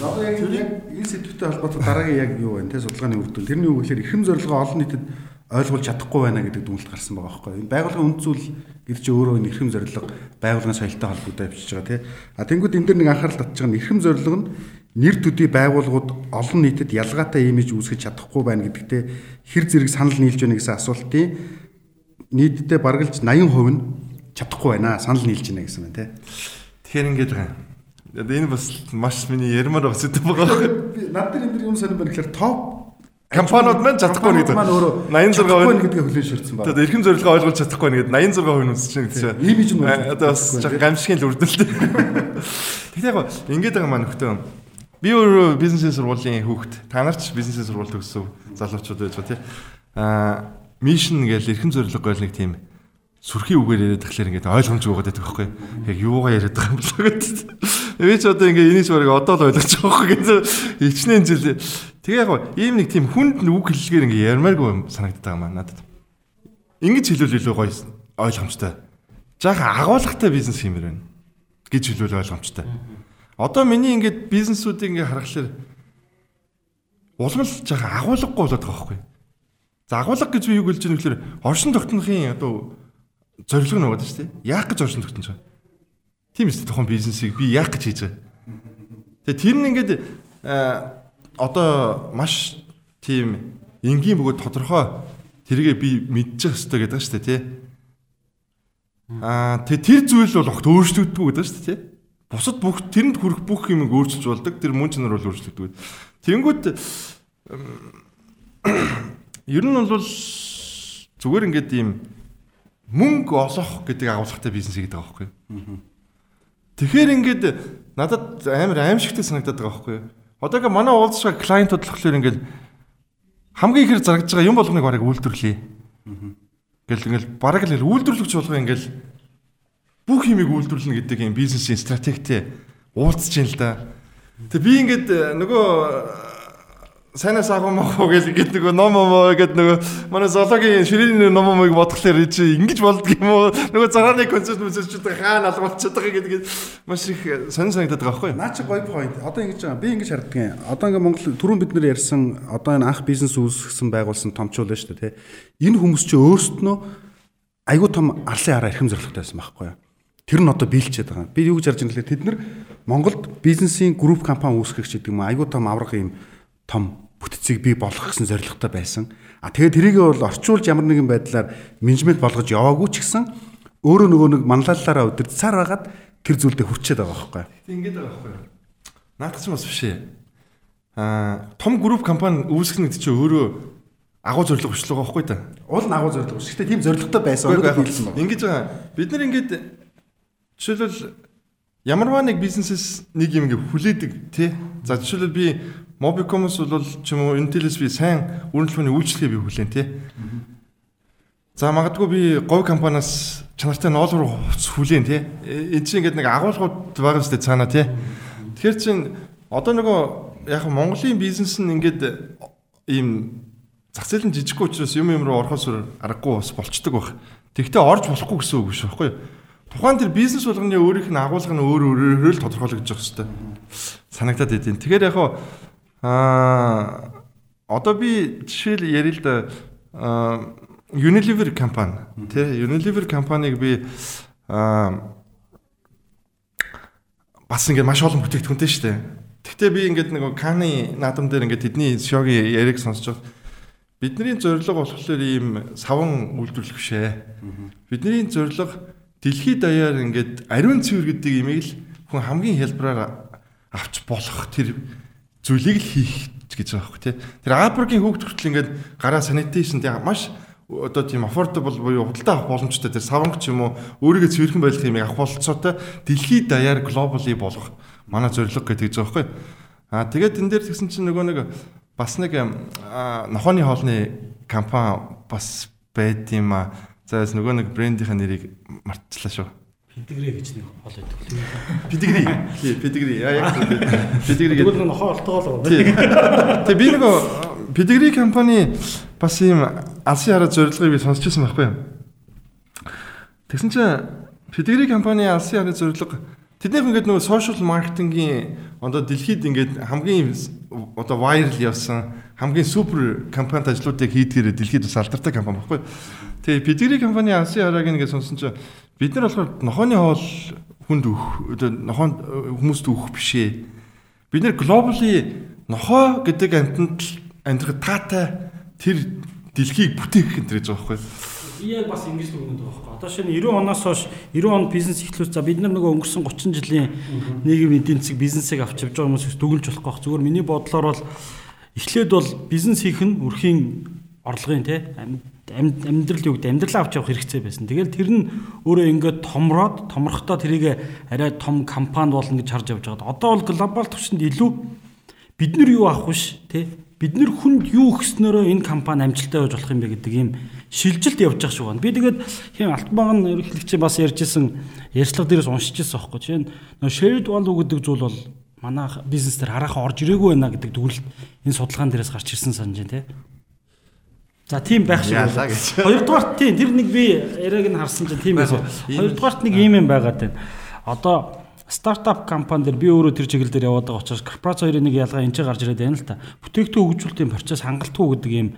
Одоо яг энэ сэдвтэй холбоотой дараагийн яг юу вэ? Тэ судалгааны үр дүн. Тэрний үг гэхээр эрхэм зорилгоо олон нийтэд ойлгуулж чадахгүй байна гэдэг дүгнэлт гарсан байгаа байхгүй юу? Энэ байгууллагын үнд зүйл гэдэг чинь өөрөө энэ эрхэм зорилго байгууллагын соёлтой холбоотой авчиж байгаа тий. А тэнгууд энэ дэр нэг анхаарал татж байгаа нь эрхэм зорилго нь нэр төдий байгууллагууд олон нийтэд ялгаатай имиж үүсгэж чадахгүй байна гэдэгтээ хэр зэрэг санал нийлж байна гэсэн асуултын нийтдээ баргалж 80% нь чадахгүй байна санал нийлж байна гэсэн байна тий. Тэгэхээр ингэж байгаа. Энэ бас маш миний ярмаар байгаа зүйл байгаа байхгүй. Над дээр энэ дэр юм сонирн байна гэхээр топ компаниуд маань чадахгүй нэг өөрөө 86% гэдгээ хүлээн шүрдсэн байна. Тэгээд эрхэм зорилгоо ойлгуулж чадахгүй нэгэд 86% нь үзэж байна гэж. Имиж нь одоо бас жоохон гамшигын л үрдэлтэй. Тэгэхээр яг ингэж байгаа маань нөхтөө. Би өөрөө бизнесийн сургуулийн хүүхэд. Та нар ч бизнесийн сургууль төгссөн залуучууд байж байгаа тий. Аа мишн гэж эрхэм зорилго гол нэг тийм сүрхий үгээр яриад тахлаар ингээд ойлгомжгүй байгаа гэдэг байхгүй. Яг юугаа яриад байгаа юм бэ гэдэг. Би ч одоо ингээд энийг барыг одоо л ойлгож байгаа байхгүй гэдэг. Ичнээн жил. Тэгээ яг ийм нэг тийм хүнд үг хэллэгээр ингээд ярмааргүй юм санагдаад байгаа маа надад. Ингэж хэлвэл илүү гоё ойлгомжтой. Жаахан агуулгатай бизнес хиймээр байна гэж хэлвэл ойлгомжтой. Одоо миний ингээд бизнесүүдийг ингээд харахаар улмал жаахан агуулгагүй болоод байгаа байхгүй. За агуулга гэж би юу гэлж вэ гэхээр оршин тогтнохын одоо зорилго нь байгаа шүү дээ. Яах гэж оршин тогтнож байгаа. Тийм ээ тухайн бизнесийг би яах гэж хийж байгаа. Тэгээ тэр нь ингээд одоо маш тийм энгийн бөгөөд тодорхой тэргээ би мэдчих хэрэгтэй гэдэг шүү дээ тий. Аа тэгээ тэр зүйл бол огт өөрчлөгддөг гэдэг шүү дээ тий. Бусад бүх тэрэнд хүрэх бүх юм өөрчилж болдог. Тэр мөн чанар бол өөрчлөгдөв. Тэнгүүд ер нь бол зүгээр ингээд ийм мөнгө олох гэдэг агуулгатай бизнес гэдэг байгаа байхгүй. Тэгэхээр ингээд надад амар аимшигтэй санагдаад байгаа байхгүй. Одоо ингээ манай уулзшаа клиентууд болохоор ингээд хамгийн ихэр зарагдж байгаа юм болгоныг бараг үйлдвэрлэе. Гэл ингээл бараг л үйлдвэрлэгч болгоо ингээл бүх юмыг үйлдвэрлэнэ гэдэг юм бизнесийн стратегтэй уулзж ин л да. Тэг би ингээд нөгөө сайнаас агуу махуу гэл ингээд нөгөө ном ном гэдэг нөгөө манай зоологийн ширээний ном номыг бодглохлоор чи ингэж болдг юм уу? Нөгөө цагааны концепт мүсэрчүүд хаана алгуулчихад байгаа гэдэг маш их сонир санагдаад байгаа байхгүй наа чи гоё point. Одоо ингэж байгаа. Би ингэж харддаг одоо ингээ Монгол түрүүн бид нэр ярьсан одоо энэ анх бизнес үүсгэсэн байгуулсан томчул байна шүү дээ тий энэ хүмүүс чи өөрсдөө айгүй том арлын хараа эрхэм зорилготой байсан байхгүй юу? Тэр нь одоо биелчээд байгаа. Би юу гэж харж байгаа нэлээ тэд нар Монголд бизнесийн групп компани үүсгэх гэдэг юм айгүй том авраг юм том бүтцийг бий болгох гэсэн зорилготой байсан. А тэгээд тэрийг бол орчуулж ямар нэгэн байдлаар менежмент болгож яваагүй ч гэсэн өөрөө нөгөө нэг манлайлалаараа удирдсаар байгаад тэр зүйлдээ хүрчээд байгаа байхгүй. Ингээд байгаа байхгүй. Наадах ч бас биш ээ. Аа том групп компани үүсгэх гэдэг чинь өөрөө агуу зорилго биш л байгаа байхгүй та. Уул нь агуу зорилго биш. Гэтэ тийм зорилготой байсан. Өнөөдөр хэлсэн байна. Ингэж байгаа. Бид нар ингээд жишээлбэл ямарваа нэг бизнесээс нэг юм ингээ хүлээдэг тий. За жишээлбэл би Mobicom-с бол ч юм уу Intel-с би сайн өрнөлт хүний үйлчлэгээ би хүлээн тий. За магадгүй би говь компаниас чанартай ноолор хувц хүлээн тий. Энд чинь ингээд нэг агуулгууд байгаа юм дээ цаана тий. Тэгэхээр чин одоо нөгөө яг Монголын бизнес нь ингээд ийм зах зээл нь жижиггүй учраас юм юм руу орохоос аргагүй бас болчдөг байх. Тэгтээ орж болохгүй гэсэн үг биш байхгүй юу? Тухайн тэр бизнес болгоны өөрийнх нь агуулга нь өөр өөрөөр л тодорхойлогдож байгаа хэвээр санагдаад идэв. Тэгэхээр яг Аа одоо би жишээл ярил л да Unilever компани тий Unilever компаниг би аа бас ингээд маш олон бүтээгдэхүүнтэй шүү дээ. Гэхдээ би ингээд нэг Каны наадам дээр ингээд тэдний шогийн яриг сонсож байгаа. Бидний зорилго болохоор ийм саван үйлдвэрлэх бишээ. Бидний зорилго дэлхийд даяар ингээд ариун цэвэр гэдэг имийг л хүн хамгийн хялбараар авч болох тэр зүйлийг л хийх гэж байгаа байхгүй тий. Тэр Апргийн хүүхд хүртэл ингээд гараа санитейшн тий маш одоо тийм affordable буюу худалдаа авах боломжтой тэр саванг ч юм уу өөрийгөө цэвэрхэн байх юм авах болцоотой дэлхийд даяар глобали болох манай зорилго гэдэг байгаа байхгүй. Аа тэгээд энэ дээр тэгсэн чинь нөгөө нэг бас нэг нохооны хоолны компани бас байд юм аа. За нөгөө нэг брендийнхаа нэрийг мартчихлаа шүү. Педигрэ гэж нэг хол байдаг. Педигри. Тий, педигри. Яа яг педигри гэдэг. Тэгвэл нохоо ортогоо л. Тий. Тэгээ би нөгөө педигри компани бас ийм алсын хараа зорилгыг би сонсчихсан байхгүй юу? Тэгсэн чинь педигри компани алсын хараа зорилго тэднийх ингээд нөгөө сошиал маркетингийн одоо дэлхийд ингээд хамгийн одоо вайрал явсан хамгийн супер компанид ажлуудыг хийдгээр дэлхийд бас алдартай компани баггүй. Тэгээ педигри компани алсын харааг ингээд сонсон чинь Бид нар болохоор нохооны хоол хүнд өөх одоо нохоон хүмүүст өөх бишээ. Бид нар глобали нохоо гэдэг амтнд амьдрах таатай тэр дэлхийг бүтээх энэ гэж байгаа байхгүй. Би яг бас ингэж дүгнэдэг байгаа байхгүй. Одоо шинэ 90 оноос хойш 90 он бизнес эхлүүлж за бид нар нөгөө өнгөрсөн 30 жилийн нийгмийн эдийн засаг бизнесийг авч явж байгаа хүмүүс дүгнж болохгүй. Зүгээр миний бодлоор бол эхлээд бол бизнес хийх нь өрхийн орлогын тий амьдрал юу гэдэг амьдралаа авч явах хэрэгцээ байсан. Тэгэл тэр нь өөрөө ингээд томроод томрохдоо тэрийг арай том компани болно гэж харж явж байгаа. Одоо бол глобал түвшинд илүү бид нар юу авах биш тий бид нар хүнд юу өгснөөрөө энэ компани амжилттай байж болох юм бэ гэдэг ийм шилжилт явж байгаа шүү. Би тэгээд хин алтбаан ерөнхийлөгч бас ярьжсэн ярьцлага дээрээс уншиж ирсэн байхгүй. Жишээ нь shared value гэдэг зүйл бол манай бизнес дээр хараахан орж ирээгүй байна гэдэг дүгнэлт энэ судалгаан дээрээс гарч ирсэн санаж байна тий. За тийм байх шиг байна. Хоёрдугаарт тийм тэр нэг би яриаг нь харсан чинь тийм байсан. Хоёрдугаарт нэг ийм юм байгаад байна. Одоо стартап компани дэр би өөрөө тэр чиглэл дээр яваад байгаа учраас корпорац хоёрын нэг ялгаа энэ ч гарч ирээд байна л та. Бүтээгдэхүүн хөгжүүлэлтийн процесс хангалтгүй гэдэг ийм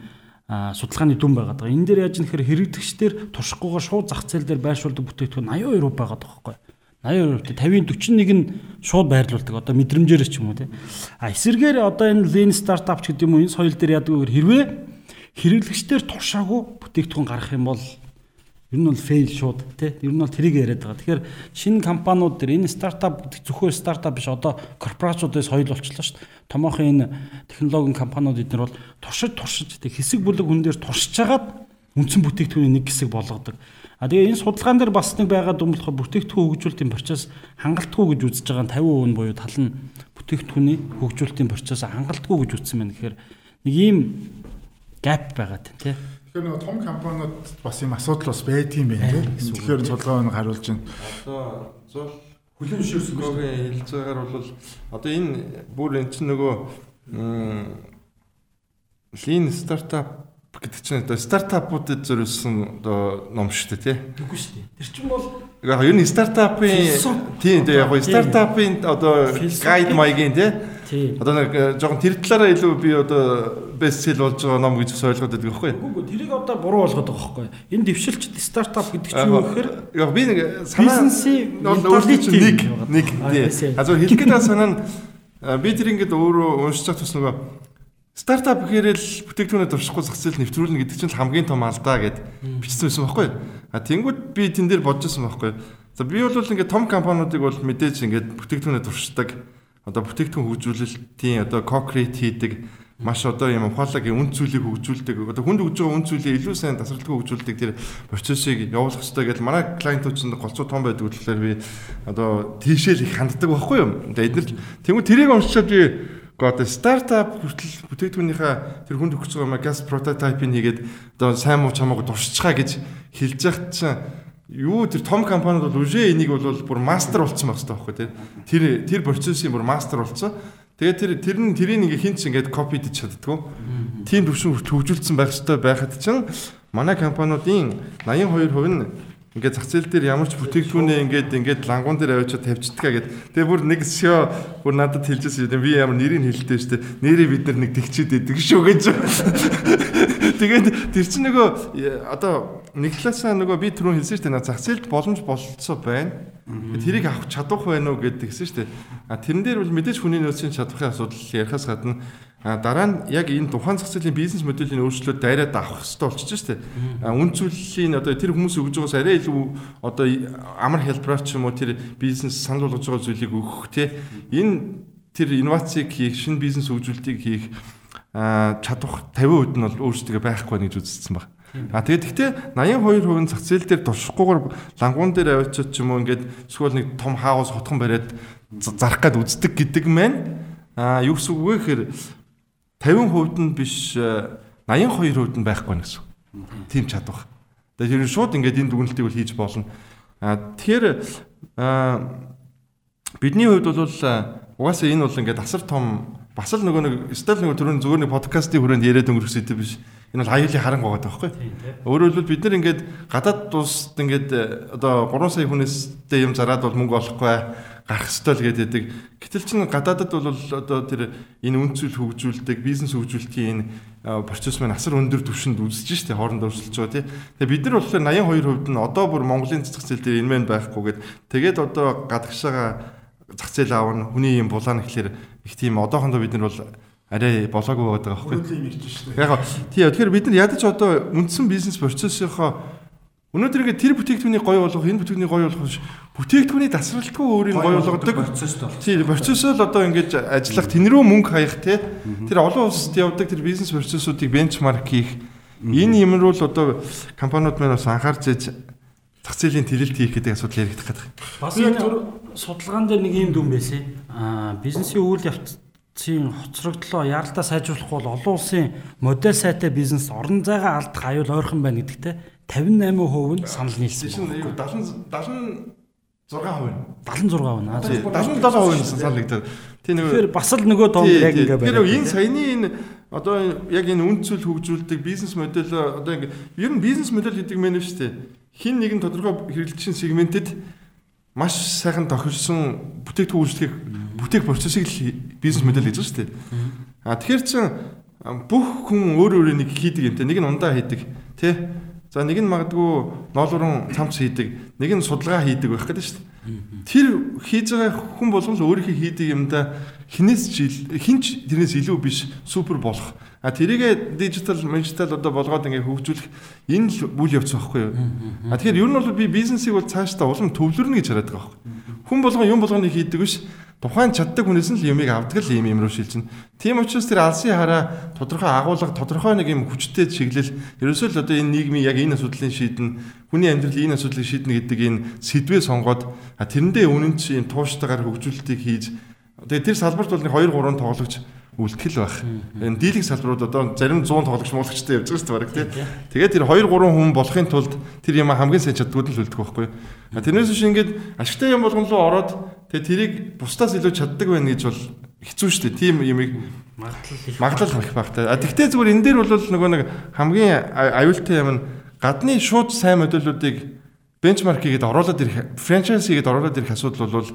судалгааны дүн байгаад байгаа. Энэ дээр яаж нэхэр хэрэгдэгчдэр туршихгүйгээр шууд зах зээл дээр байршуулдаг бүтээгдэхүүн 82% байгаад байгаа байхгүй. 80% 50 41 нь шууд байрлуулдаг. Одоо мэдрэмжээр ч юм уу тий. А эсэргээр одоо энэ lean startup ч гэдэг юм уу энэ соёл дээр яадаг вэ хэрвээ хэрэглэгчдэр туршаагүй бүтээгдэхүүн гаргах юм бол ер нь бол фейл шууд тий ер нь бол тэрийг яриад байгаа. Тэгэхээр шинэ компаниуд дэр энэ стартап гэдэг зөвхөн стартап биш одоо корпорациудаас соёл болчихлоо шүү дээ. Томоохон энэ технологийн компаниуд эднэр бол туршиж туршиж тий хэсэг бүлэг хүн дээр туршиж хагаад үндсэн бүтээгдэхүүний нэг хэсэг болгодог. А тэгээ энэ судалгаан дээр бас нэг байгаа юм болохоор бүтээгдэхүүн хөгжүүлэлтийн процесс хангалтгүй гэж үзэж байгаа 50% нь буюу тал нь бүтээгдэхүүний хөгжүүлэлтийн процесс хангалтгүй гэж үзсэн байна. Тэгэхээр нэг ийм gap байгаад байна тий. Тэгэхээр нөгөө том компаниуд бас юм асуудал бас байдгийм байх тий. Тэгэхээр цулгаа нэг харуулж байна. Одоо зул хүлэн зөвшөөрсөн гоогийн хэлцээгээр бол одоо энэ бүр эн чинь нөгөө lean startup гэдэг чинь одоо стартапуудад зориулсан одоо ном шүү дээ тий. Үгүй шүү дээ. Тэр чинь бол яг ер нь стартапын тийм тийм яг стартапын одоо гайд маягийн тий Одоо нэг э, жоохон тэр талаараа илүү би одоо бестсел болж байгаа ном гэж ойлгоод байдаг байхгүй юу? Үгүй тэрийг одоо буруу ойлгоод байгаа байхгүй юу? Энэ дэвшилч стартап гэдэг чинь юу гэхээр яг би нэг санаа бизнесийн нэг нэг тий. А зөв хэлэх гээд санаа нь би тэр ингээд өөрөө уншиж байгаа тус нөгөө стартап гэхээр л бүтээгдэхүүнээ дуршихгүй зах зээл нэвтрүүлнэ гэдэг чинь хамгийн том алдаа гэд бичсэн байсан байхгүй юу? А тэнгууд би тэн дээр бодож байсан байхгүй юу? За би бол ингээд том компаниудыг бол мэдээж ингээд бүтээгдэхүүнээ дуршдаг одоо бүтээгдэхүүн хөгжүүлэлтийн одоо concrete хийдэг маш одоо юм ухаалаг үн цөлийг хөгжүүлдэг одоо хүнд өгж байгаа үн цөлийг илүү сайн тасралтгүй хөгжүүлдэг тэр процессыг явуулах хэрэгтэй гэдэг манай клиентууд ч голцоо том байдаг болохоор би одоо тийшээл их ханддаг байхгүй юу одоо эдгээр тэгвэл тэрийг уншичаад би одоо стартап хүртэл бүтээгдэхүүнийхээ тэр хүнд өгч байгаа газ прототипыг хийгээд одоо сайн муу чамаагүй дуршчихаа гэж хэлж яхад чинь юу тэр том компаниуд бол үжээ энийг бол бүр мастер болцсон байх хэрэгтэй байхгүй тэр тэр процессын бүр мастер болцсон. Тэгээд тэр тэр нь тэрийг ингээ хинч ингээд копи диж чаддгүй. Тийм төвшин хөгжүүлсэн байх хэрэгтэй байхад чинь манай компаниудын 82% нь ингээд зах зээл дээр ямар ч бүтээгдэхүүнээ ингээд ингээд лангуун дээр авчиад тавьчихдгаа гэд. Тэгээ бүр нэг шоо бүр надад хэлжсэн юм. Би ямар нэрийг хэлдэг штэ. Нэрээ бид нар нэг тэгчээд идэг шүү гэж. Тэгээд тэр чинь нөгөө одоо нэг талаасаа нөгөө би түрүүн хэлсэн шүү дээ. Зах зээлд боломж болцоо байна. Тэрийг авах чадах байна уу гэдэг гэсэн шүү дээ. А тэрэн дээр бол мэдээж хүний нөөцийн чадварын асуудал ярихаас гадна А дараа нь яг энэ тухайн зах зээлийн бизнес моделийн өөрчлөлт дайраад авах хэрэгтэй болчихж штэ. А үн цэвэрлэлийн одоо тэр хүмүүс өгж байгаас арай илүү одоо амар хэлбэраар ч юм уу тэр бизнес санал болгож байгаа зүйлийг өгөх те. Энэ тэр инновацийг хийх, шинэ бизнес хөгжүүлэлтийг хийх чадвах 50% нь бол өөрсдөө байхгүй гэж үзсэн баг. А тэгээд гэхдээ 82% нь зах зээл дээр туршихгүйгээр лангуун дээр авчиж ч юм уу ингээд эсвэл нэг том хаус хотхон бариад зарах гад үздэг гэдэг маань а юу гэсэн үг вэ гэхээр 50% нь биш 82% нь байхгүй гэсэн. Тэгээд ер нь шууд ингээд энэ дүгнэлтийг бол хийж болно. А тэгэхээр бидний хувьд бол угаасаа энэ бол ингээд асар том бас л нөгөө нэг стил нөгөө түрүүн зүгээр нэг подкастын хүрээнд яриад өнгөрөх зүйл биш. Энэ бол аюулын харанг байгаа байхгүй. Өөрөөр хэлбэл бид нар ингээд гадаад улсад ингээд одоо 3 сая хүнээстэй юм зараад бол мөнгө олохгүй гарах ёстой л гэдэг. Гэтэл чин гадаадад бол одоо тэр энэ үнцэл хөгжүүлдэг, бизнес хөгжүүлэлтийн энэ процесс маань асар өндөр түвшинд үзэж штэ хоорондоо өрсөлдөж байгаа тий. Тэгээ бид нар болохоор 82% нь одоо бүр Монголын цэцэг зээл дээр энэ мэн байхгүйгээд тэгээд одоо гадагшаага зах зээл аавна хүний юм булаана гэхэлэр их тийм одоохондоо бид нар бол арай болоогүй байгаа байхгүй. Яг тий тэгэхээр бид нар ядаж одоо үндсэн бизнес процессынхоо Өнөөдөр ингээд тэр бүтээгдэхүүнийг гоё болгох, энэ бүтээгдэхүүнийг гоё болгох биш. Бүтээгдэхүүний тасралтгүй өөрийг гоё болгодог процесс бол. Тийм, процесс л одоо ингээд ажиллах, тэн рүү мөнгө хаях те. Тэр олон улсад явдаг тэр бизнес процессуудыг бенчмарк хийх. Энэ юм руу л одоо компаниуд маань бас анхаарч зэж зах зээлийн тэрэлт хийх гэдэг асуудал яригдах гэдэг. Бас энэ судалгаан дээр нэг юм дүн байсан. Аа, бизнесийн үйл явцын хоцрогдлоо яралдаа сайжруулах бол олон улсын модель сайтай бизнес орон зайгаа алдах аюул ойрхон байна гэдэгтэй 58% нь санал нийлсэн. Тийм шүү. 70 76% 76%. 77% нь санал нэгдээд. Тийм нэг Тэгэхээр бас л нөгөө донд яг ингэ байна. Тэгэхээр энэ саяны энэ одоо яг энэ үнцэл хөгжүүлдэг бизнес модель одоо ингэ ер нь бизнес модель гэдэг мэн шүү дээ. Хин нэгэн тодорхой хэрэглэгчийн сегментэд маш сайхан тохирсон бүтээгдэхүүн үйлчлэгийг бүтээх процессыг бизнес модель гэж байна шүү дээ. А тэгэхээр чин бүх хүн өөр өөр нэг хийдэг юм те. Нэг нь ундаа хийдэг тий За нэг нь магадгүй ноолуран цамц хийдэг, нэг нь судалгаа хийдэг байх гэдэг шүү дээ. Тэр хийж байгаа хүн болгон л өөрийнхөө хийдэг юмда хинээс хинч тэрнээс илүү биш супер болох. А тэрийгэ дижитал, мэнжитал одоо болгоод ингээ хөгжүүлэх энэ л үйл явц байхгүй юу? А тэгэхээр ер нь бол би бизнесийг бол цаашдаа улам төвлөрнө гэж хараад байгаа байхгүй. Хүн болгон юм болгоныг хийдэг биш тухайн чаддаг хүнээс нь л юмыг авдаг л юм юм руу шилжинэ. Тийм учраас тэр алсын хараа тодорхой агуулга, тодорхой нэг юм хүчтэй чиглэл ерөөсөө л одоо энэ нийгмийн яг энэ асуудлыг шийднэ, хүний амьдрал энэ асуудлыг шийднэ гэдэг энэ сэдвээ сонгоод тэрэндээ үнэн чи энэ тууштайгаар хөгжүүлэлтийг хийж тэгээ тэр салбарт бол 2 3 тоглогч үлтгэл байх. Энэ дийлэнх салбарууд одоо зарим 100 тоглогч муулагчтай явж байгаа шүү дээ баг тий. Тэгээд тэр 2 3 хүн болохын тулд тэр юм хамгийн сайн чаддгууд л үлдэх байхгүй. Тэрнээс биш ингээд ашигтай юм болгон руу ороод тэгээд тэрийг бусдаас илүү чаддаг байна гэж бол хэцүү шүү дээ. Тийм юмыг магадлал их багтай. А тэгтээ зүгээр энэ дээр бол нөгөө нэг хамгийн аюултай юм нь гадны шууд сайн модулуудыг бенчмарк хийгээд оруулаад ирэх, франчайз хийгээд оруулаад ирэх асуудал бол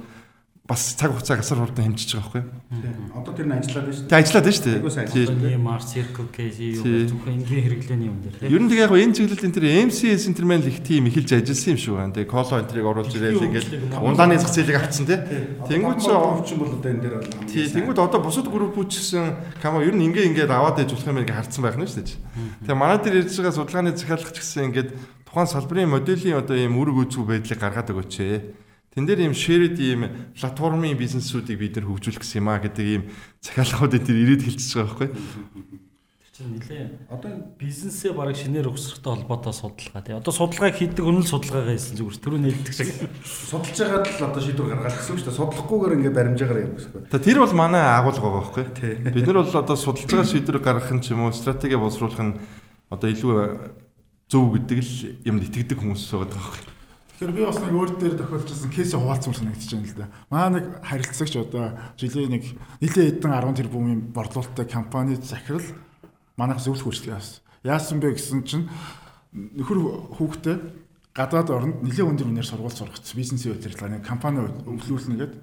бас цаг хугацааг асар хурдан хэмжиж байгаа байхгүй юу? Одоо тэр нь ажиллаад байна шүү дээ. Ажиллаад байна шүү дээ. Тийм Mars Circle K зөвхөн энгийн хэрэглээний юм дээр. Ер нь тэг яг энэ чиглэлд энэ тэр MCS Interman их тийм ихэлж ажилласан юм шүү байна. Тэг коло энтрийг оруулж ирээл ингээд ундааны зах зээлийг авцсан тий. Тэнгүүд чи овчин бол одоо энэ дээр бол. Тий, тэнгүүд одоо бусад группүүд ч гэсэн кама ер нь ингээ ингээд аваад ээж болох юм ингээ харцсан байх нь шүү дээ. Тэгээ манай дээр ярьж байгаа судалгааны захиалгч гэсэн ингээд тухайн салбарын моделийн одоо ийм үр гүйцүү байдлыг гаргаад өгөөч ээ Тэн дээр ийм shared ийм платформын бизнесүүдийг бид нар хөгжүүлэх гэсэн юм а гэдэг ийм захиалгуудыг тэр ирээд хэлчихэж байгаа байхгүй. Тэр чинь нилээ. Одоо бизнесээ бараг шинээр өгсөртэй холбоотой судалгаа тий. Одоо судалгааг хийдэг үнэл судалгаагаа хийсэн зүгээр түрүү нээлтдэг шиг. Судалж байгаад л одоо шийдвэр гаргах гэсэн үг шүү дээ. Судлахгүйгээр ингээ баримжаагаар юм гэсэн. Тэр бол манай агуулга байгаа байхгүй. Бид нар бол одоо судалж байгаа шийдвэр гаргах нь ч юм уу стратеги боловсруулах нь одоо илүү зөв гэдэг л юмд итгэдэг хүмүүс байгаа байхгүй. Тэгэхээр би бас нэг өөр дээр тохиолдсон кейсээ хуваалцмаар санагдаж байна л да. Маа нэг харилцагч одоо жилийн нэг нэлээд хэдэн 10 тэрбумын борлуулалттай компани захирал манайх зөвлөх үйлчлэг яасан. Яасан бэ гэсэн чинь нөхөр хүүхдээ гадаад оронд нэлээд өндөр үнээр сургууль сургах бизнесийн удирдлагын компани өвлүүлнэ гээд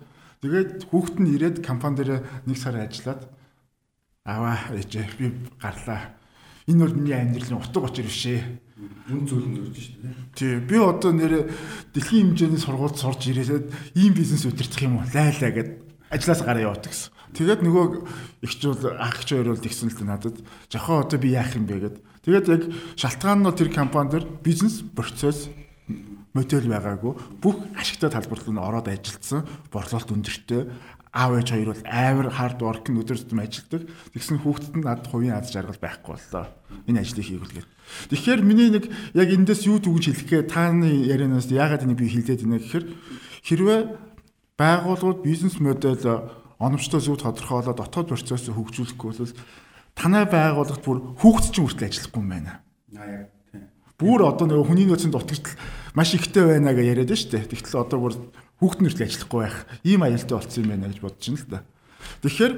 тэгээд хүүхэд нь ирээд компани дээр нэг сар ажиллаад аваа ээжээ би гарлаа. Энэ бол миний амьдралын утга учир биш үн зүйлэн зурж шүү дээ. Тий. Би одоо нэр дэлхийн хэмжээний сургуульд сурж ирээд ийм бизнес удирдах юм уу? Лайлаа гэд ажлаас гараа яваад гэсэн. Тэгээд нөгөө ихчүүл ах ч хоёр бол тэгсэн л дээ надад. Жохоо одоо би яах юм бэ гэд. Тэгээд яг шалтгаан нь тэр компани дээр бизнес процесс модель байгаагүй бүх ашигтай талбарт нь ороод ажилласан борлуулалт өндөртэй аав ээж хоёр бол амар хард work өдөр тутам ажилладаг. Тэгсэн хүүхдэд нь над хувийн аз жаргал байхгүй боллоо. Энэ ажлыг хийгүүлгээд. Тэгэхээр миний нэг яг эндээс юу төгж хэлэхээ тааны ярианаас яагаад энийг би хэлээд байна гэхээр хэрвээ байгууллагууд бизнес модель оновчтой зөв тодорхойлоод дотоод процессыг хөгжүүлэхгүй бол танай байгууллагт бүр хүүхд чинь хүртэл ажиллахгүй юм байна. Аа яг тийм. Бүр одоо нэг хүний нөөцийн дутагтал маш ихтэй байна гэж яриад байна шүү дээ. Тэгтэл одоо бүр хүүхд нэртэл ажиллахгүй байх ийм аюултай болцсон юм байна гэж бодож байна л да. Тэгэхээр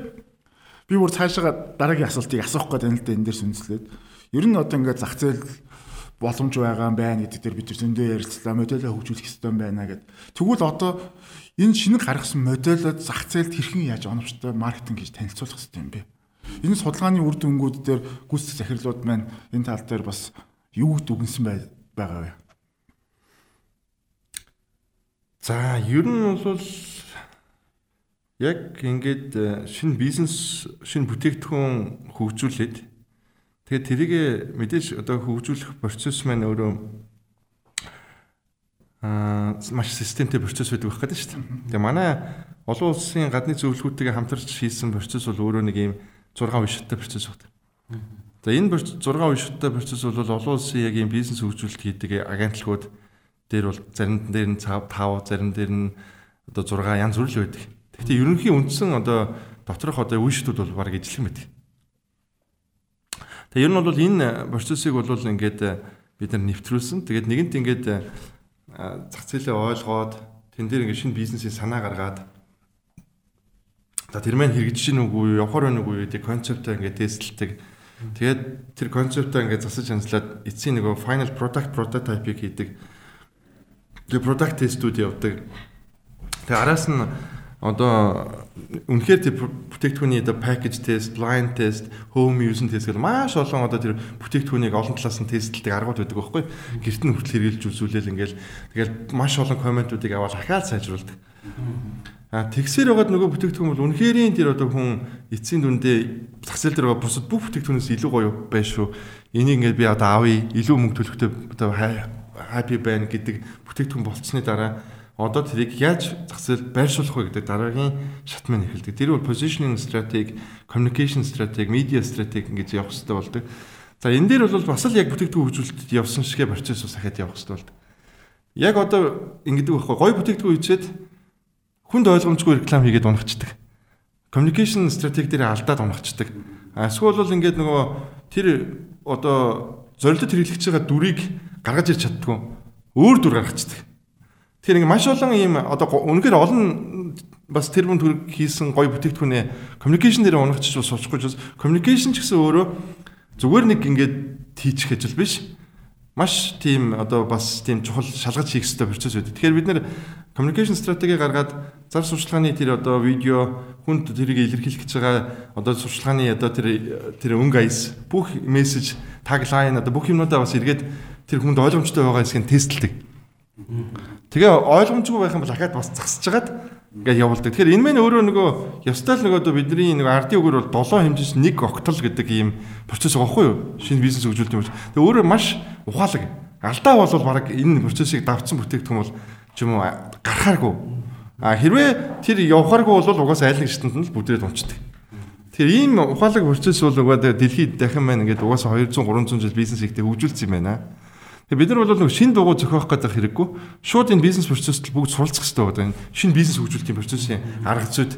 би бүр цаашаа дараагийн асуултыг асуух гээд байна л да энэ дээр сүнслээд. Ер нь одоо ингээд зах зээл боломж байгаа юм байна гэдэг дээр бид нар зөндөө ярилцлаа. Модельээ хөгжүүлэх хэрэгтэй байна гэд. Тэгвэл одоо энэ шинэ гаргасан модельд зах зээлд хэрхэн яаж оновчтой маркетинг хийж танилцуулах хэрэгтэй юм бэ? Энэ судалгааны үр дүнгууд дээр гүйцэтгэх захирлууд маань энэ тал дээр бас юу дүгнсэн байгаа вэ? За, ер нь бол яг ингээд э, шинэ бизнес, шинэ бүтээгдэхүүн хөгжүүлээд тэгээд тэрийг мэдээж одоо хөгжүүлэх процесс маань өөрөө аа маш системтэй процесс байдаг байх гэдэг шүү дээ. Тэгээ манай олон улсын гадны зөвлөгөөтэйгээ хамтарч хийсэн процесс бол өөрөө нэг юм 6 уншигтай процесс байна. За энэ 6 уншигтай процесс бол олон улсын яг юм бизнес хөгжүүлэлт хийдэг агентлагууд дээр бол зарим дээр нь 5, зарим дээр нь одоо 6 янз бүр л байдаг. Гэхдээ ерөнхий үндсэн одоо доторх одоо үнштүүд бол баг юм байдаг. Тэгээ ер нь бол энэ процессыг бол ингээд бид нар нэвтрүүлсэн. Тэгээд нэгэнт ингээд зах зээлээ ойлгоод тэн дээр ингээд шинэ бизнесийн санаа гаргаад За тэр маань хэрэгжиж гин үгүй явахаар байна үгүй гэдэг концептаа ингээд тестэлдэг. Тэгээд тэр концептаа ингээд засаж хандлаад эцсийн нөгөө final product prototype-ийг хийдэг. Тэгээ product test-үүд явдаг. Тэгээ араас нь одоо үнэхээр тэр бүтээгдэхүүний одоо package test, line test, home use test гэх маш олон одоо тэр бүтээгдэхүүнийг олон талаас нь тестлдэг аргууд байдаг байхгүй. Гэрт нь хүртэл хэрэгжилж үзүүлээл ингээл тэгэл маш олон комментуудыг аваад ахаад сайжруулдаг. А тэгсээр байгаад нөгөө бүтээгдэхүүн бол үнэхэрийн тэр одоо хүн эцсийн дүндээ зах зээл дээр байгаа бусад бүх бүтээгдэхүүнээс илүү гоё байна шүү. Энийг ингээд би одоо авъя, илүү мөнгө төлөхтэй одоо happy байна гэдэг бүтээгдэхүүн болцсны дараа одоо тэрийг яаж зээл байршуулах вэ гэдэг дараагийн шат маань эхэлдэг. Тэр бол positioning strategy, communication strategy, media strategy ингэж явах хэрэгтэй болдог. За энэ дээр бол бас л яг бүтээгдэхүүн хөгжүүлэлтэд явсан шигэ процесс ус ахад явах хэрэгтэй болдог. Яг одоо ингэдэг байхгүй гоё бүтээгдэхүүн хийчихэд хүнд ойлгомжгүй реклам хийгээд унахчдаг. Communication strategy дээр алдаад унахчдаг. Эсвэл бол ингээд нөгөө тэр одоо зорилтод хэрэглэж байгаа дүрийг гаргаж ирч чаддгүй өөр дүр гаргацдаг. Тэгэхээр ингээд маш олон ийм одоо үнэхээр олон бас тэр бүн төр хийсэн гоё бүтээгдэхүүнээ communication дээр унахчих бас суулчихгүй ч бас communication ч гэсэн өөрөө зүгээр нэг ингээд хийчих гэж л биш маш тийм одоо бас тийм чухал шалгаж хийх хэрэгтэй процесс байдаг. Тэгэхээр бид нэр communication strategy гаргаад зар сурчлагын тэр одоо видео хүнд тэрийг илэрхийлэх гэж байгаа одоо сурчлагын одоо тэр тэр өнгө аяс бүх мессеж таглайн одоо бүх юмнуудаа бас эргээд тэр хүнд ойлгомжтой байгаа хэсгийг тестэлдэг. Тэгээ ойлгомжгүй байх юм бол дахиад бас засаж жагаад ингээд явуулдаг. Тэгэхээр энэ мэн өөрөө нөгөө ёстой л нөгөө бидний нөгөө ардын үгээр бол 7 хэмжээс 1 октол гэдэг ийм процесс байгаа хгүй юу? Шинэ бизнес хөгжүүлэлт юм. Тэгээ өөрөө маш ухаалаг. Алдаа бол баг энэ процессыг давцсан бүтээгдэхүүн бол ч юм уу гарахааргүй. А хэрвээ тэр явахааргүй бол угаасаа айл нэг шатнд нь л бүдрээд унцдаг. Тэгэхээр ийм ухаалаг процесс бол угаасаа дэлхийд дахин маань ингээд угаасаа 200 300 жил бизнес хийхдээ хөгжүүлсэн юм байна. Бид нар бол нэг шинэ дугуй зохиох гэдэг хэрэггүй. Шууд энэ бизнес процессд бүгд суралцах хэрэгтэй байдаг. Энэ шинэ бизнес хөгжүүлэлтийн процессын арга зүйд.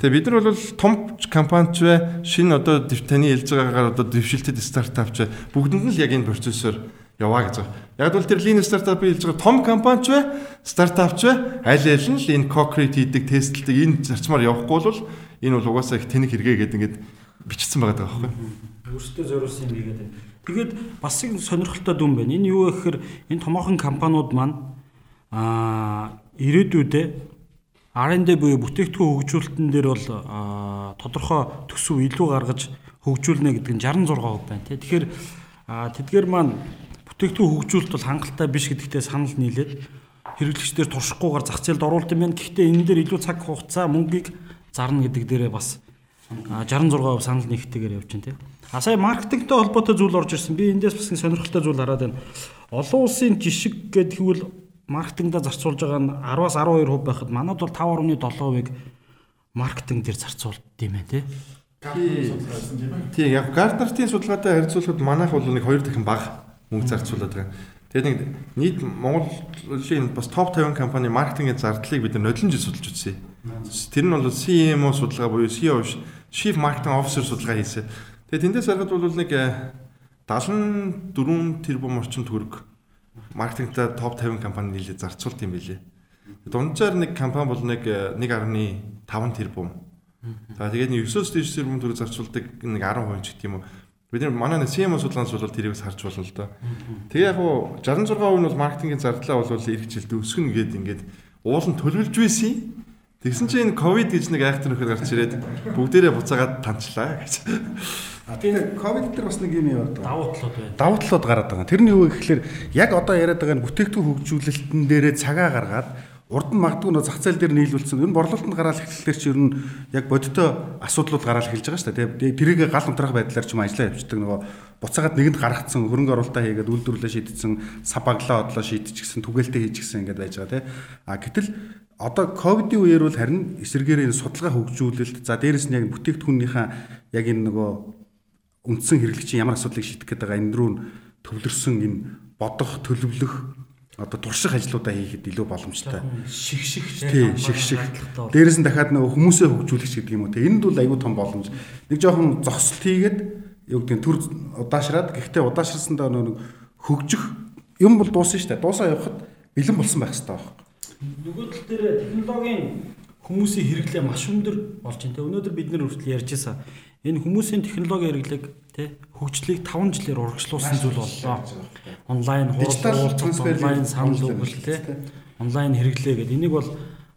Тэгээ бид нар бол том компанич бай, шинэ одоо таны хэлж байгаагаар одоо дэвшилтэд стартапч бай. Бүгдэнд нь л яг энэ процессор яваа гэж байгаа. Яг бол тэр lean startup хэлж байгаа том компанич бай, стартапч бай, аль аль нь л энэ concrete хийдэг, тестлдэг энэ зарчмаар явахгүй бол энэ бол угаасаа их тэнэг хэрэгэ гэдэг ингээд бичсэн байгаа байхгүй. Өөртөө зориулсан юм хийгээд байна. Тэгээд бас нэг сонирхолтой дүн байна. Энэ юу вэ гэхээр энэ томоохон компаниуд маань аа ирээдүйдээ R&D буюу бүтээгдэхүүн хөгжүүлэлтэн дээр бол тодорхой төсөв илүү гаргаж хөгжүүлнэ гэдэг нь 66% байна тий. Тэгэхээр тэдгээр маань бүтээгдэхүүн хөгжүүлэлт бол хангалттай биш гэдэгтээ санал нийлээд хэрэглэгчдэр туршихгүйгээр зах зээлд оруулалт юм байна. Гэхдээ энэ дээр илүү цаг хугацаа мөнгийг зарна гэдэг дээрээ бас 66% санал нэгтгэгээр явж байна тий. А сая маркетингтэй холбоотой зүйл орж ирсэн. Би эндээс бас сонирхолтой зүйл хараад байна. Олон улсын жишг гэдэг хэвэл маркетингда зарцуулж байгаа нь 10-аас 12% байхад манад бол 5.7%-ыг маркетинг дээр зарцуулд юм байна тий. Тийм яг Гартнертийн судалгаатай харьцуулахад манайх бол нэг 2 дахин бага мөнгө зарцуулаад байгаа. Тэгээд нэг нийт Монголын бас топ 50 компани маркетингийн зардлыг бид нодлон жил судалж үзсэн. Тэр нь бол CMO судалгаа буюу CEO Chief Marketing Officer судалгаа хийсэн. Тэгээ тэндээс харахад бол нэг 74 э, тэрбум орчим төгрөг маркетингта топ 50 компани нийлээ зарцуулт юм билээ. Дунджаар нэг компани бол нэг 1.5 тэрбум. За тэгээд нэг 9-өөс дээш тэрбум төгрөг зарцуулдаг нэг 10% ч гэх юм уу. Бид нар манай CMO судалгаанаас бол тэрийг харж болно л доо. Тэгээ яг хуу 66% нь бол маркетингийн зардлаа бол эх жилд өсгөн гээд ингээд уулын төлөвлөж байсан. Тэгсэн чинь энэ ковид гэж нэг айхтар нөхөр гарч ирээд бүгдээрээ буцаагаад танчлаа гэж. Тийм ковид дээр бас нэг юм яваад байгаа. Давуу талууд байна. Давуу талууд гараад байгаа. Тэр нь юу вэ гэхээр яг одоо яриад байгаа нь бүтээгдэхүүн хөгжүүлэлтэн дээрээ цагаа гаргаад урд нь магадгүй нөө зах зээл дээр нийлүүлсэн. Энэ борлуулалтанд гараал эхлэхээр чи ер нь яг бодиттой асуудлууд гараал эхэлж байгаа шүү дээ. Тэрийг гал унтрах байдлаар ч юм ажиллаа явуулдаг нөгөө буцаагаад нэгэнд гаргацсан хөрөнгө оруулалтаа хийгээд үйлдвэрлэлээ шийдсэн сабаглаа одлоо шийдчихсэн түгээлтээ хийчихсэн ингээд байж байгаа тийм. А гэтэл одоо ковидын үеэр бол харин эсэргээр энэ судалгаа хөгжүүлэлт за дээрэс нь яг бүтээгдэхүүнийхээ яг энэ нөгөө үндсэн хэрэглэгчийн ямар асуудлыг шийдэх гээд байгаа энэ рүү төвлөрсөн энэ бодох төлөвлөх одоо турших ажлуудаа хийхэд илүү боломжтой. Шигших тий, шигших. Дээрээс нь дахиад нөгөө хүмүүсээ хөгжүүлэх гэдэг юм уу. Тэ энд бол аюу тум боломж. Нэг жоохон зогсолт хийгээд юу гэдэг нь төр удаашраад гэхдээ удаашрсандаа нөгөө хөгжих юм бол дуусна шүү дээ. Дуусаа явахад бэлэн болсон байх хэрэгтэй байна. Нөгөө тал дээр технологийн хүмүүсийн хэрэглээ маш өндөр болж байна. Өнөөдөр бид нэр хүртэл ярьж байсан. Энэ хүмүүсийн технологи хэрэглэг тий хөгжлийг 5 жилээр урагшлуулсан зүйл боллоо. Онлайн хурал онлайн санал өгөл тий онлайн хэрэглээ гэдэг энийг бол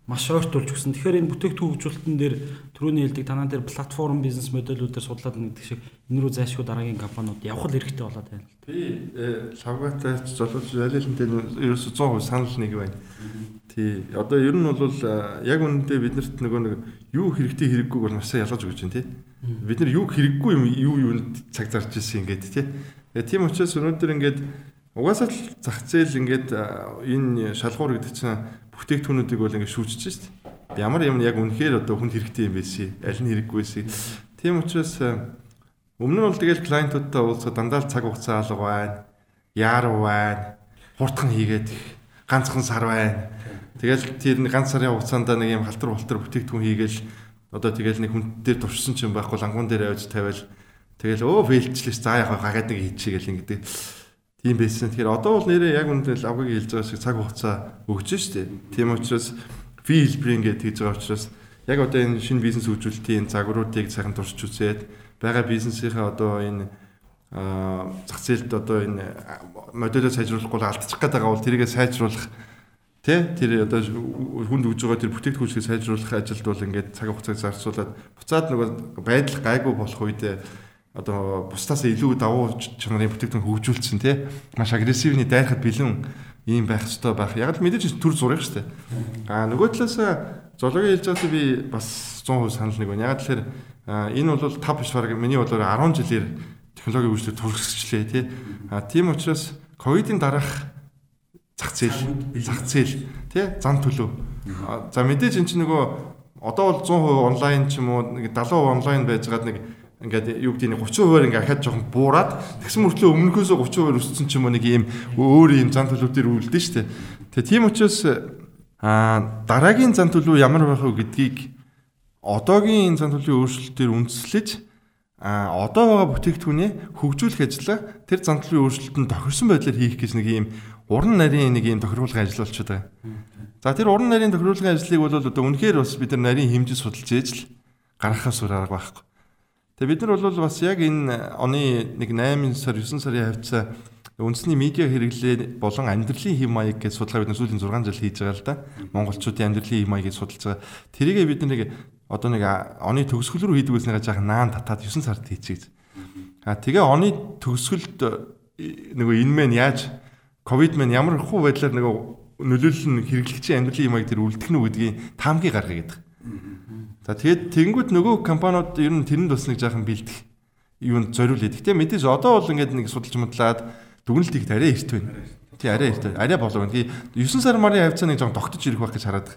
маш ойртуулж өгсөн. Тэгэхээр энэ бүтээгдэхүүн хөгжүүлэлтэн дээр түрүүний хэлдэг танаа дээр платформ бизнес модулүүдээр судлаад нэгдэг шиг энэ рүү зайлшгүй дараагийн компаниуд явах хэрэгтэй болоод байна. Би лавгатай золиос ялэлэнтэй ерөөсө 100% санал нэг байна. Тий. Одоо ер нь бол яг үнэндээ биднэрт нөгөө нэг юу хэрэгтэй хэрэггүйг бол сайн ялгаж өгч байна тий. Бид нар юу хэрэггүй юм юу юунд цаг зарж ирсэн ингээд тий. Тэгээ тийм учраас өнөөдөр ингээд угаасаа л зах зээл ингээд энэ шалгуур гэдэг чинь бүтээгдэхүүнүүдийг бол ингээд шүүжиж шít. Ямар юм яг үнэхээр одоо хүнд хэрэгтэй юм байсан. Аль нь хэрэггүй байсан. Тийм учраас өмнө нь бол тэгэл клиентуудтай уулзах дандаа цаг хугацаа алга байна. Яар байна. Хурдхан хийгээд ганцхан сар байна. Тэгэл тэр ганц сарын хугацаанд нэг юм халтар халтар бүтээгдэхүүн хийгээл Одоо тэгэл нэг хүн дээр туршсан ч юм байхгүй лангуун дээр авч тавиал тэгэл өө фейлчлээс за яг гагаад нэг хийчихгээл ингэдэг. Тийм байсан. Тэгэхээр одоо бол нэрээ яг үндэл авгыг хэлж байгаа шиг цаг хугацаа өгч штеп. Тийм учраас фи хэлбэрийн гэдэг хийж байгаа учраас яг одоо энэ шинэ бизнес хөгжүүлэлтийн загваруудыг сайхан туршиж үзээд байгаа бизнесийнхээ одоо энэ зах зээлд одоо энэ модельо сайжруулахгүй алдчих гээд байгаа бол тэрийгэ сайжруулах Тэ тэр одоо хүнд өгж байгаа тэр бүтээгдэхүүнчийг сайжруулах ажилд бол ингээд цаг хугацааг зарцуулаад буцаад нөгөө байдал гайгүй болох үед одоо бусдаас илүү давуу чанарын бүтээгдэхүүн хөгжүүлсэн тий маш агрессивны дайрахад бэлэн ийм байх ёстой байх. Яг л мэдээж төр шүү дээ. Аа нөгөө талаас зоологийн хэлж байгаасаа би бас 100% санал нэг байна. Яг тэгэхээр энэ бол тав биш баг миний бодлоор 10 жилээр технологийн хөгжлөд туршилчлээ тий. Аа тийм учраас ковидын дараах зах зээл зах зээл тий зан төлөв. За мэдээж эн чинь нөгөө одоо бол 100% онлайн ч юм уу нэг 70% онлайн байжгаад нэг ингээд юу гэдэг нь 30%-аар ингээд ахаад жоохон буураад тэгсэн мөртлөө өмнөхөөсөө 30% өссөн ч юм уу нэг ийм өөр ийм зан төлөвдөр үлдэн штэ. Тэгээ тийм учраас а дараагийн зан төлөв ямар байх вэ гэдгийг одоогийн зан төлөвийн өөрчлөлтөөр үндэслэж а одоо байгаа бүтээгдэхүүнээ хөгжүүлэх ажлаа тэр зан төлөвийн өөрчлөлтөнд тохирсон байдлаар хийх гэж нэг ийм уран нарийн нэг юм тохируулгын ажил болчиход байгаа. За тэр уран нарийн тохируулгын ажлыг бол одоо үнэхээр бас бид нар нарийн хэмжиж судалж ээж л гаргахаас өөр арга байхгүй. Тэгээ бид нар бол бас яг энэ оны нэг 8 сар 9 сарын хавцаа үндэсний медиа хэрэглээ болон амьдралын хэм маяг гэж судалгаа бид сүүлийн 6 жил хийж байгаа л да. Монголчуудын амьдралын хэм маягийг судалж байгаа. Тэрийг бид нэг одоо нэг оны төгсгөл рүү хийдэг гэснээр жаахан наан татаад 9 сард хийчихээ. А тэгээ оны төгсгөлд нөгөө энэ мэн яаж ковид маань ямар хуу байдлаар нэг нөлөөлөл нь хэрэглэгчийн амьдралын юм аяг тэр үлдэх нь гэдгийг таамгийг гаргая гэдэг. За тэгээд тэнгууд нөгөө компаниуд ер нь тэрэнд бас нэг жаахан бэлдэх юунд зориулъя. Гэтэ мэдээж одоо бол ингээд нэг судалж мэдлаад дүгнэлт их арай эрт байна. Тий арай эрт. Арай болов. Тэгээ 9 сар марын хавцаа нэг жоохон тогтож ирэх байх гэж хараад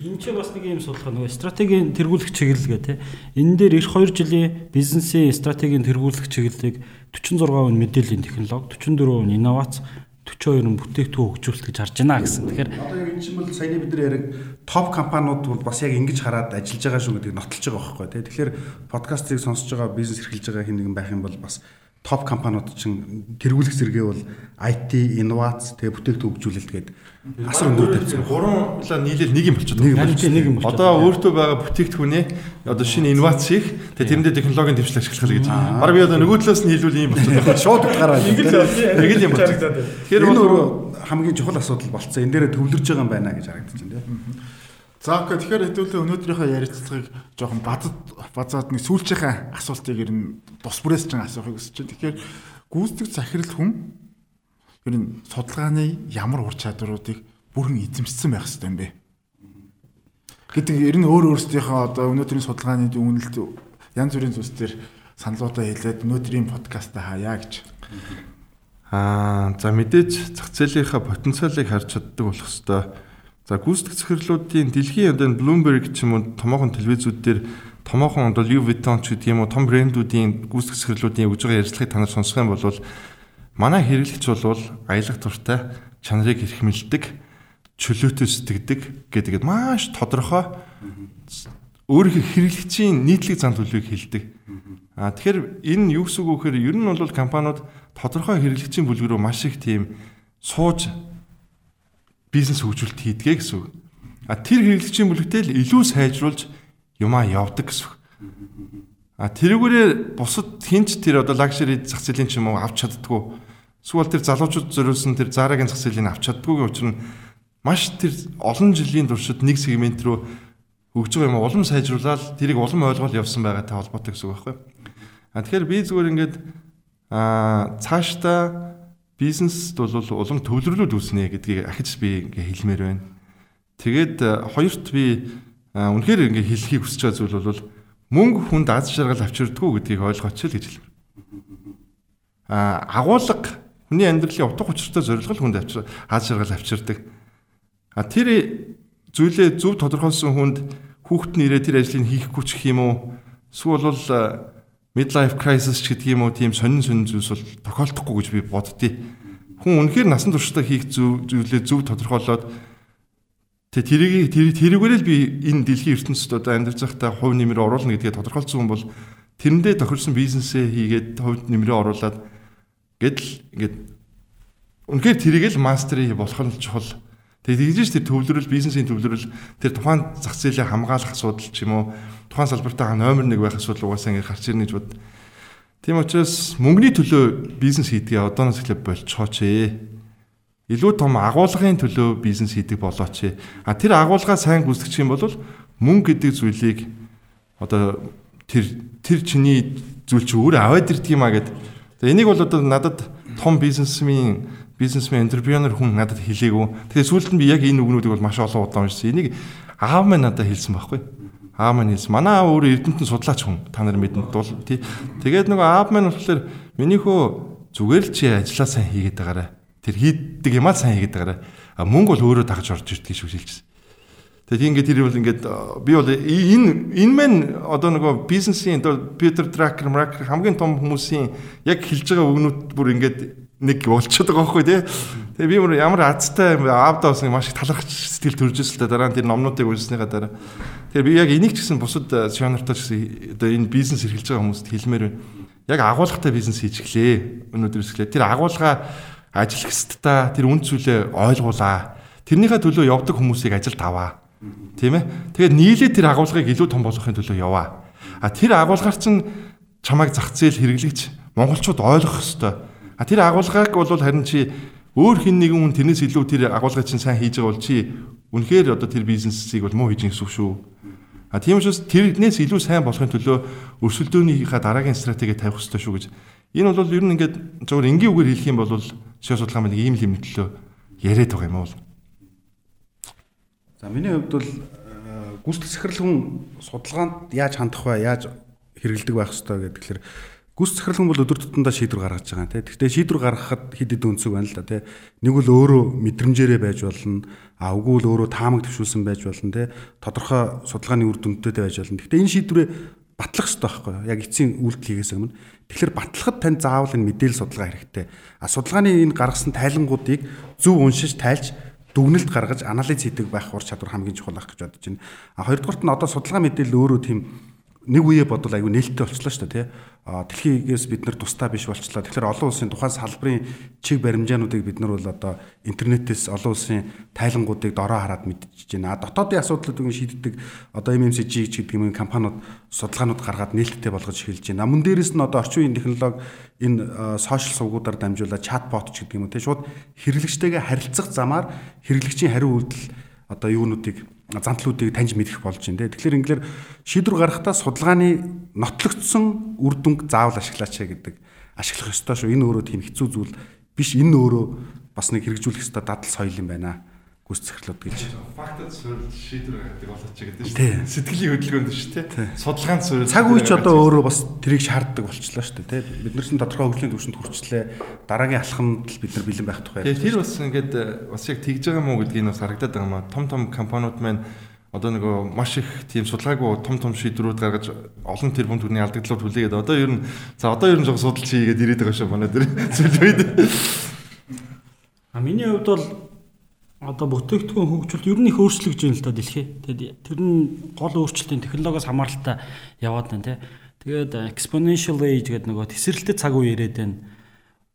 байна. Энэ ч бас нэг юм судалгаа нөгөө стратегийн тэргүүлэх чиглэл гэх тээ. Энэ дээр эх 2 жилийн бизнесийн стратегийн тэргүүлэх чиглэлийг 46% нь мэдээллийн технологи, 44% нь инновац, 42 нь бүтээгдэхүүн хөгжүүлэлт гэж харж байна гэсэн. Тэгэхээр одоо яг энэ чинь бол саяны бид нар яг топ компаниуд бол бас яг ингэж хараад ажиллаж байгаа шүү гэдгийг нотолж байгаа байхгүй тий. Тэгэхээр подкастыг сонсож байгаа бизнес эрхэлж байгаа хэн нэгэн байх юм бол бас топ компаниуд чинь тэргүүлэх зэрэгээ бол IT, инновац, тэгээ бүтээгдэхүүн хөгжүүлэлт гэдэг асар өндөр тавьсан. Гурван лаа нийлэл нэг юм болчиход тийм нэг юм болчиход Одоо өөртөө байгаа бүтээгдэхүүнээ одоо шинэ инновац хийх тэгээ тэрэндээ технологийн дэвшил ашиглах гэж. Бараг би одоо нөгөө талаас нь хэлвэл ийм болчиход байна. Шууд гараад. Нэг л юм болчиход. Тэгэхээр бол хамгийн чухал асуудал болцсон. Энэ дээр төвлөрж байгаа юм байна гэж харагдаж байна. За окей тэгэхээр хэдүүлээ өнөөдрийнхөө ярилцлагыг жоохон бадад базаад нэг сүүлчийнхээ асуултыг ер нь тус бүрээс ч асуухыг хүсэж байна. Тэгэхээр гүйцэтгэх захирал хүн ер нь судалгааны ямар ур чадваруудыг бүрэн эзэмшсэн байх хэрэгтэй юм бэ? гэдэг ер нь өөр өөрсдийнхөө одоо өнөөдрийн судалгааны үнэлт янз бүрийн зүйлс төр саналуудаа хэлээд өнөөдрийн подкастаа хаяа гэж. Аа за мэдээж зах зээлийнхаа потенциалыг харж чаддаг болох хэвээр. За гүйцэтгэх захирлуудын дэлхийн одоо Bloomberg ч юм уу томоохон телевизүүд дээр томоохон одоо Louis Vuitton ч гэдэг юм уу том брэндүүдийн гүйцэтгэх захирлуудын өгж байгаа ярилцлагыг та нар сонсох юм бол манай хэрэглэгч бол аялах туртай чанарыг хэрхмэлдэг, чөлөөтэй сэтгэдэг гэдэг маш тодорхой өөрийнхөө хэрэглэгчийн нийтлэг зан төлөвийг хэлдэг. А тэгэхээр энэ юу гэсэн үг вэ гэхээр ер нь бол компаниуд тодорхой хэрэглэгчийн бүлгэрөө маш их тийм сууж бизнес хөгжүүлэлт хийдгээ гэсэн үг. А тэр хэрэглэгчийн бүлэгтэй л илүү сайжруулж юмаа явдаг гэсэн үг. А тэрүүгээрээ бусад хинч тэр одоо лагшери зах зээлийн ч юм уу авч чаддгүй. Эсвэл тэр залуучууд зориулсан тэр заарагийн зах зээлийн авч чаддгүйгийн учир нь маш тэр олон жилийн туршид нэг сегмент рүү хөгж байгаа юм улам сайжруулаад тэрийг улам ойлгол явсан байгаатай холбоотой гэсэн үг байхгүй. А тэгэхээр би зүгээр ингээд а цаашдаа бизнест бол улам төвлөрлүүд үүснэ гэдгийг ахиж би ингээ хэлмээр байна. Тэгээд хоёрт би үнэхээр ингээ хэлхийг хүсэж байгаа зүйл бол мөнгө хүнд аз жаргал авчирдгүү гэдгийг ойлгооч л гэж хэлмээр. А агуулга хүний амьдралын утга учиртай зорилго хүнд авчир аз жаргал авчирдаг. А тэр зүйлээ зөв тодорхойлсон хүнд хүүхэд нь ирээ тэр ажлыг хийхгүй ч гэх юм уу эсвэл бол midlife crisis ч гэдэг юм уу тийм сонин сонин зүйлс бол тохиолдохгүй гэж би боддتي. Хүн үнэхээр насан туршдаа хийх зүйлээ зөв тодорхойлоод тэг тэрийг тэрүүгээр л би энэ дэлхийн ертөнцид одоо амьдарч байхдаа хувь нэмрээ оруулна гэдгээ тодорхойлсон хүн бол тэрэндээ тохирсон бизнесээ хийгээд хувь нэмрээ оруулаад гэдэл ингээд үнэхээр тэрийг л мастери болох нь чухал. Тэгээд тэгжээж тэр төвлөрөл бизнесийн төвлөрөл тэр тухайн зах зээлийн хамгаалах асуудал ч юм уу тухайн салбартаа номер 1 байх асуудал угаасаа ингэ гарч ирнэ гэж бод. Тийм учраас мөнгөний төлөө бизнес хийдгээ одооноос эхлээд болчихооч ээ. Илүү том агуулгын төлөө бизнес хийдэг болооч ээ. А тэр агуулгаа сайн гүйцэтгэх юм бол мөнгө гэдэг зүйлийг одоо тэр тэр чиний зүйл чи өөрөө аваад ирдэг юм а гэд. Энийг бол одоо надад том бизнесмен бизнесмен энтерпренер хүн надад хэлээгүү. Тэгээ сүүлд нь би яг энэ үгнүүдийг бол маш олон удаа уншсан. Энийг аав минь надад хэлсэн байхгүй аав маань хэлсэн. Манай аав өөрөө Эрдэнэтэн судлаач хүн. Та нар мэднэ дул тий. Тэгээд нөгөө аав маань болохоор минийхөө зүгээр л чи ажиллаа сайн хийгээд байгаарай. Тэр хийдэг юмаа сайн хийгээд байгаарай. А мөнгө бол өөрөө дагаж орж ирдэг шүү хэлчихсэн. Тэгээд ингээд тэр бол ингээд би бол энэ энэ мэн одоо нөгөө бизнесийн одоо Питер Дракер, Мракер хамгийн том хүмүүсийн яг хэлж байгаа үгнүүд бүр ингээд нэг болчиход байгаа байхгүй тий. Тэгээ би мөр ямар азтай аавдаа бас маш их талархаж сэтгэл төржсэн л та дараа нь тэр номнуудыг уншсныгаа дараа. Тэгээ би яг энийг ч гэсэн бусад жанртай ч гэсэн одоо энэ бизнес эрхэлж байгаа хүмүүст хэлмээр байна. Яг агуулгатай бизнес хийж эхлэе. Өнөөдрөөс эхлэе. Тэр агуулга ажилчдаа тэр үн цөлөө ойлгуулаа. Тэрнийхээ төлөө явдаг хүмүүсийг ажилд аваа. Тийм ээ. Тэгээд нийлээ тэр агуулгыг илүү том болгохын төлөө яваа. А тэр агуулгаар чинь чамайг зах зээл хэрэглэгч монголчууд ойлгох ёстой А тэр агуулгыг бол харин чи өөр хин нэгэн хүн тэрнээс илүү тэр агуулгыг чинь сайн хийж байгаа бол чи үнэхээр одоо тэр бизнесийг бол муу хийж гин шүү. А тийм учраас тэрнээс илүү сайн болохын төлөө өрсөлдөөнийхээ дараагийн стратеги тавих хэрэгтэй шүү гэж. Энэ бол ер нь ингээд зөвхөн энгийн үгээр хэлэх юм бол шээ судалгаа маань ийм л юм төлөө яриад байгаа юм уу? За миний хувьд бол гүйцэтгэх захирал хүн судалгаанд яаж хандах вэ? Яаж хэрэгэлдэг байх ёстой гэдэг. Тэгэхээр Гүс захирлан бол өдөр тутамдаа шийдвэр гаргаж байгаа тийм. Гэхдээ шийдвэр гаргахад хэд хэдэн өнцөг байна л да тийм. Нэг бол өөрөө мэдрэмжээрээ байж болно. А үгүй л өөрөө таамаг төвшүүлсэн байж болно тийм. Тодорхой судалгааны үр дүнтэй байж болно. Гэхдээ энэ шийдвэрээ батлах хэрэгтэй байхгүй юу? Яг эцсийн үйлдэл хийгээс өмнө. Тэгэхээр батлахад тань заавал энэ мэдээлэл судалгаа хэрэгтэй. А судалгааны энэ гаргасан тайлангуудыг зөв уншиж тайлж дүгнэлт гаргаж анализ хийдэг байх ур чадвар хамгийн чухал байх гэж бодож байна. А хоёрдугаарт нь одоо судалгаа мэдээлэл өөрөө тийм нэг үе бодвол айгүй нээлттэй болчихлоо шүү дээ тий. А дэлхийгээс бид нар тусдаа биш болчихлоо. Тэгэхээр олон улсын тухайн салбарын чиг баримжаануудыг бид нар бол одоо интернетээс олон улсын тайлангуудыг дороо хараад мэдчихэж байна. Дотоодын асуудлуудыг шийддэг одоо MMCG гэдэг юм компаниуд судалгаанууд гаргаад нээлттэй болгож эхэлж байна. Мөн дээрэс нь одоо орчин үеийн технологи энэ сошиал сувгуудаар дамжуулаад чатбот ч гэдэг юм тий шууд хэрэглэгчтэйгээ харилцах замаар хэрэглэгчийн хариу үйлдэл одоо юунуудыг зантлуудыг таньж мэдэх болж байна. Тэгэхээр ингээр шийдвэр гаргахдаа судалгааны нотлогдсон үр дүнг заавал ашиглаач гэдэг ашиглах ёстой шүү. Энэ өөрөө тийм хэцүү зүйл биш. Энэ өөрөө бас нэг хэрэгжүүлэх ёстой дадал соёл юм байна гүйц захирлууд гэж. Фактад суурь шийдвэр гаргадаг болооч гэдэг шүү дээ. Сэтгэлийн хөдөлгөөнд шүү дээ. Судалгаанд суурь. Цаг үеч одоо өөрөө бас тэрийг шаарддаг болчихлоо шүү дээ. Бид нар чинь тодорхой хөгжлийн төвшөнд хүрчлээ. Дараагийн алхамд бид нар бэлэн байх тухай. Тэр бас ингээд бас яг тэгж байгаа мó гэдгийг бас харагдаад байгаа маа. Том том компаниуд маань одоо нөгөө маш их тийм судалгаагүй том том шийдвэрүүд гаргаж олон тэрбум төгрөгийн алдагдлууд хүлээгээд одоо ер нь за одоо ер нь жоо судалж хийгээд ирээд байгаа шүү манай дээр зүйл үед. А миний хувьд бол одоо бүтээгдэхүүн хөгжүүлэлт ер нь их өөрчлөгдөж байна л та дэлхий. Тэгээд тэр нь гол өөрчлөлтийн технологиос хамааралтай яваад байна тий. Тэгээд exponential age гэдэг нөгөө тесрэлттэй цаг үе ирээд байна.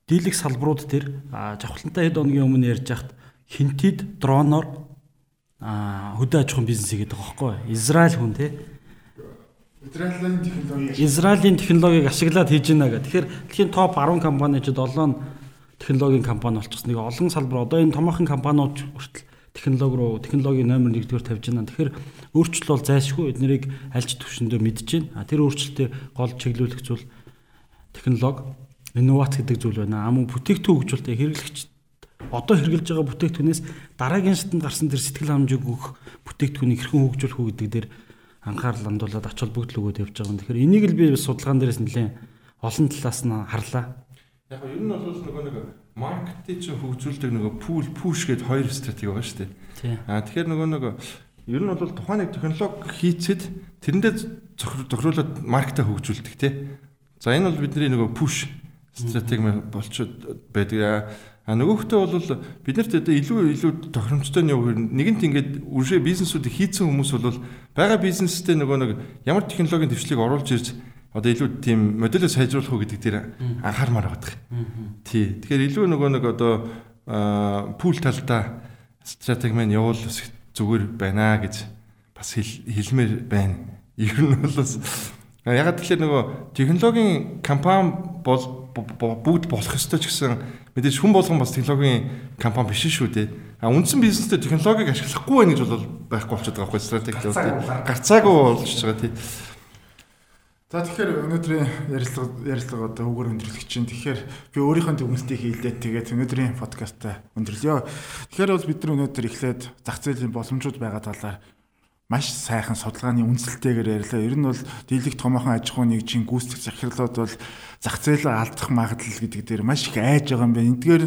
Дийлэх салбарууд тэр жавхлантай хэд хоногийн өмнө ярьж хахад хинтид дроноор хөдөө аж ахуйн бизнес хийгээд байгаа юу? Израиль хүн тий. Израилийн технологи Израилийн технологиг ашиглаад хийж байна гэх. Тэгэхээр дэлхийн топ 10 компаниуд 7 технологийн компани болчихсон. Нэг олон салбар одоо энэ томоохон компаниуд хүртэл технологи руу технологийн номер 1-р тавьж байна. Тэгэхээр өөрчлөлт бол зайлшгүй эднэрийг альж төвшөндөө мэдж байна. Тэр өөрчлөлтөд гол чиглүүлэх зүйл технологи, инновац гэдэг зүйл байна. Ам бүтээгдэхүүн хөгжүүлэлтээ хэрэглэгч одоо хэрэгжилж байгаа бүтээгдэхүүнээс дараагийн шатанд гарсан тэр сэтгэл хангамжийг өгөх бүтээгдэхүүнийг хэрхэн хөгжүүлэх үү гэдэг дээр анхаарал хандуулад ач холбогдол өгөөд явж байгаа юм. Тэгэхээр энийг л би судалгаан дээрээс нэлээд олон талаас нь харлаа. Яг нь ер нь бол нөгөө нэг маркетинг чинь хөгжүүлдэг нөгөө пул пуш гэдэг хоёр стратеги байгаа шүү дээ. Аа тэгэхээр нөгөө нэг ер нь бол тухайн нэг технологи хийцэд тэрэндээ зохируулаад маркетаа хөгжүүлдэг тий. За энэ бол бидний нөгөө пуш стратеги болчиход байдаг. А нөгөөхтөө бол бид нарт одоо илүү илүү тохиромжтой нь юу нэгэнт ингээд үршээ бизнесүүдийг хийцэн хүмүүс бол байгаа бизнестэй нөгөө нэг ямар технологийн төвчлийг оруулж ирж одоо илүү тийм модельөө сайжруулах уу гэдэг дээр анхаармаар байгаа. Тий. Тэгэхээр илүү нөгөө нэг одоо пул талдаа стратеги маань явуул зүгээр байна гэж бас хэлмээр байна. Ер нь бол бас ягаад тэгэхээр нөгөө технологийн компани бол бүгд болох ёстой ч гэсэн мэдээж хүн болгон бас технологийн компани биш шүү дээ. А үндсэн бизнестэй технологиг ашиглахгүй байх гэж бол байхгүй болчиход байгаа байхгүй стратеги. Гарцаагүй болж байгаа тий. За тэгэхээр өнөөдрийн ярилцлага ярилцлага одоо үгээр өндөрлөх чинь тэгэхээр би өөрийнхөө дүгнэлтийг хийлдээд тэгээд өнөөдрийн подкастаа өндөрлөё. Тэгэхээр бол бид нар өнөөдөр эхлээд зах зээлийн боломжууд байгаа талаар маш сайхан судалгааны үндэслэлтэйгээр ярьлаа. Ер нь бол дийлэх томоохон аж ахуйн нэгжийн гүйцэтгэх захирлууд бол зах зээлээ алдах магадлал гэдэг дээр маш их айж байгаа юм байна. Эндгээр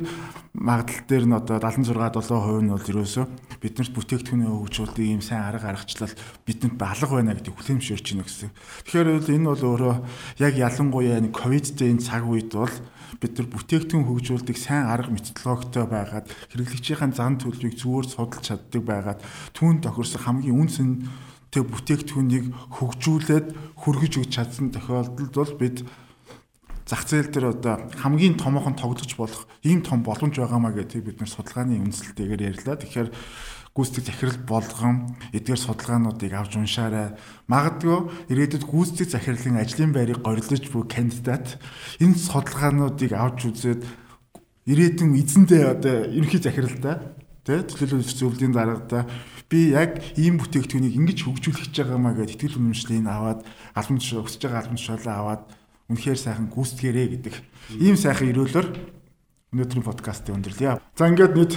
магадлал дээр нь одоо 76 7% нь бол ерөөсөө биднэрт бүтээгдэхүүнээ хөгжүүлдэг ийм сайн арга аргачлал бидэнд балга байна гэдэг хүлээмжшөрч байна гэсэн. Тэгэхээр энэ бол өөрөө яг ялангуяа энэ ковидтэй энэ цаг үед бол бид нар бүтээгдэхүүн хөгжүүлдэг сайн арга методологитой байгаад хэрэглэгчийн зан төлөвийг зүгээр судалж чаддаг байгаад түүн тохирсон хамгийн үнсэн тэг бүтээгдэхүүнийг хөгжүүлээд хүргэж өгч чадсан тохиолдолд бол бид зах зээл дээр одоо хамгийн томоохон тоглож болох ийм том боломж байгаамаа гэдэг бид нар судалгааны үндэслэлтэйгээр ярьлаа. Тэгэхээр гүйцэтгэх захирал болгон эдгээр судалгаануудыг авч уншаарай. Магадгүй ирээдүйд гүйцэтгэх захирлын ажлын байрыг горилж буй кандидат энэ судалгаануудыг авч үзээд ирээдүйн эзэндээ одоо ерөнхий захиралтай тэ төлөөлөл зөвлөлийн дараагада би яг ийм бүтээгдэхүүнийг ингэж хөгжүүлэх гэж байгаамаа гэдэг итгэл үнэмшлийг аваад албан тушаал өсөж байгаа албан тушаалаа аваад үнэхээр сайхан гүйцэтгэрээ гэдэг ийм сайхан өрөөлөөр өнөөдрийн подкастыг өндөрлөе. За ингээд нийт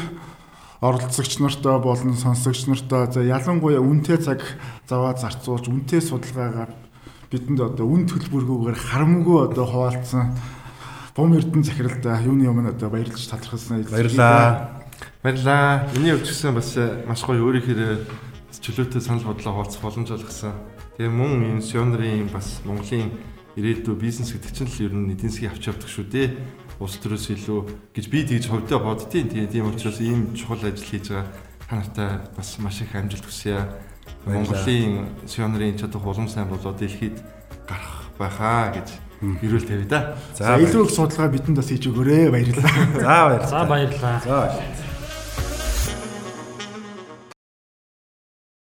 оролцогч нартай болон сонсогч нартай за ялангуяа үнэтэй цаг заваа зарцуулж үнэтэй судалгаагаар бидэнд одоо үн төлбөргүйгээр харамгүй одоо хуваалцсан бом эрдэнэ захиралтай юуны өмнө одоо баярлж талархсан баярлаа. Баярлаа. Миний өвчсөн бас маш гоё өөрийнхөө чөлөөтэй санал бодлоо хуваалцах боломж олгосон. Тэгээ мөн энэ Сионрын бас Монголын ирээдүйн бизнес гэдэг чинь л ер нь эдийн засгийн авч явдаг шүү дээ. Улс төрөөс илүү гэж би тэгж хөвдөө боддtiin. Тэгээ тийм учраас ийм чухал ажил хийж байгаа та нартай бас маш их амжилт хүсье. Монголын сионерын чадах улам сайн болоод дэлхийд гарах байхаа гэж эрүүл тавь да. За илүү их судалгаа бидэнд бас хийж өгөөрэй. Баярлалаа. За баярлалаа. За баярлалаа. За баярлалаа.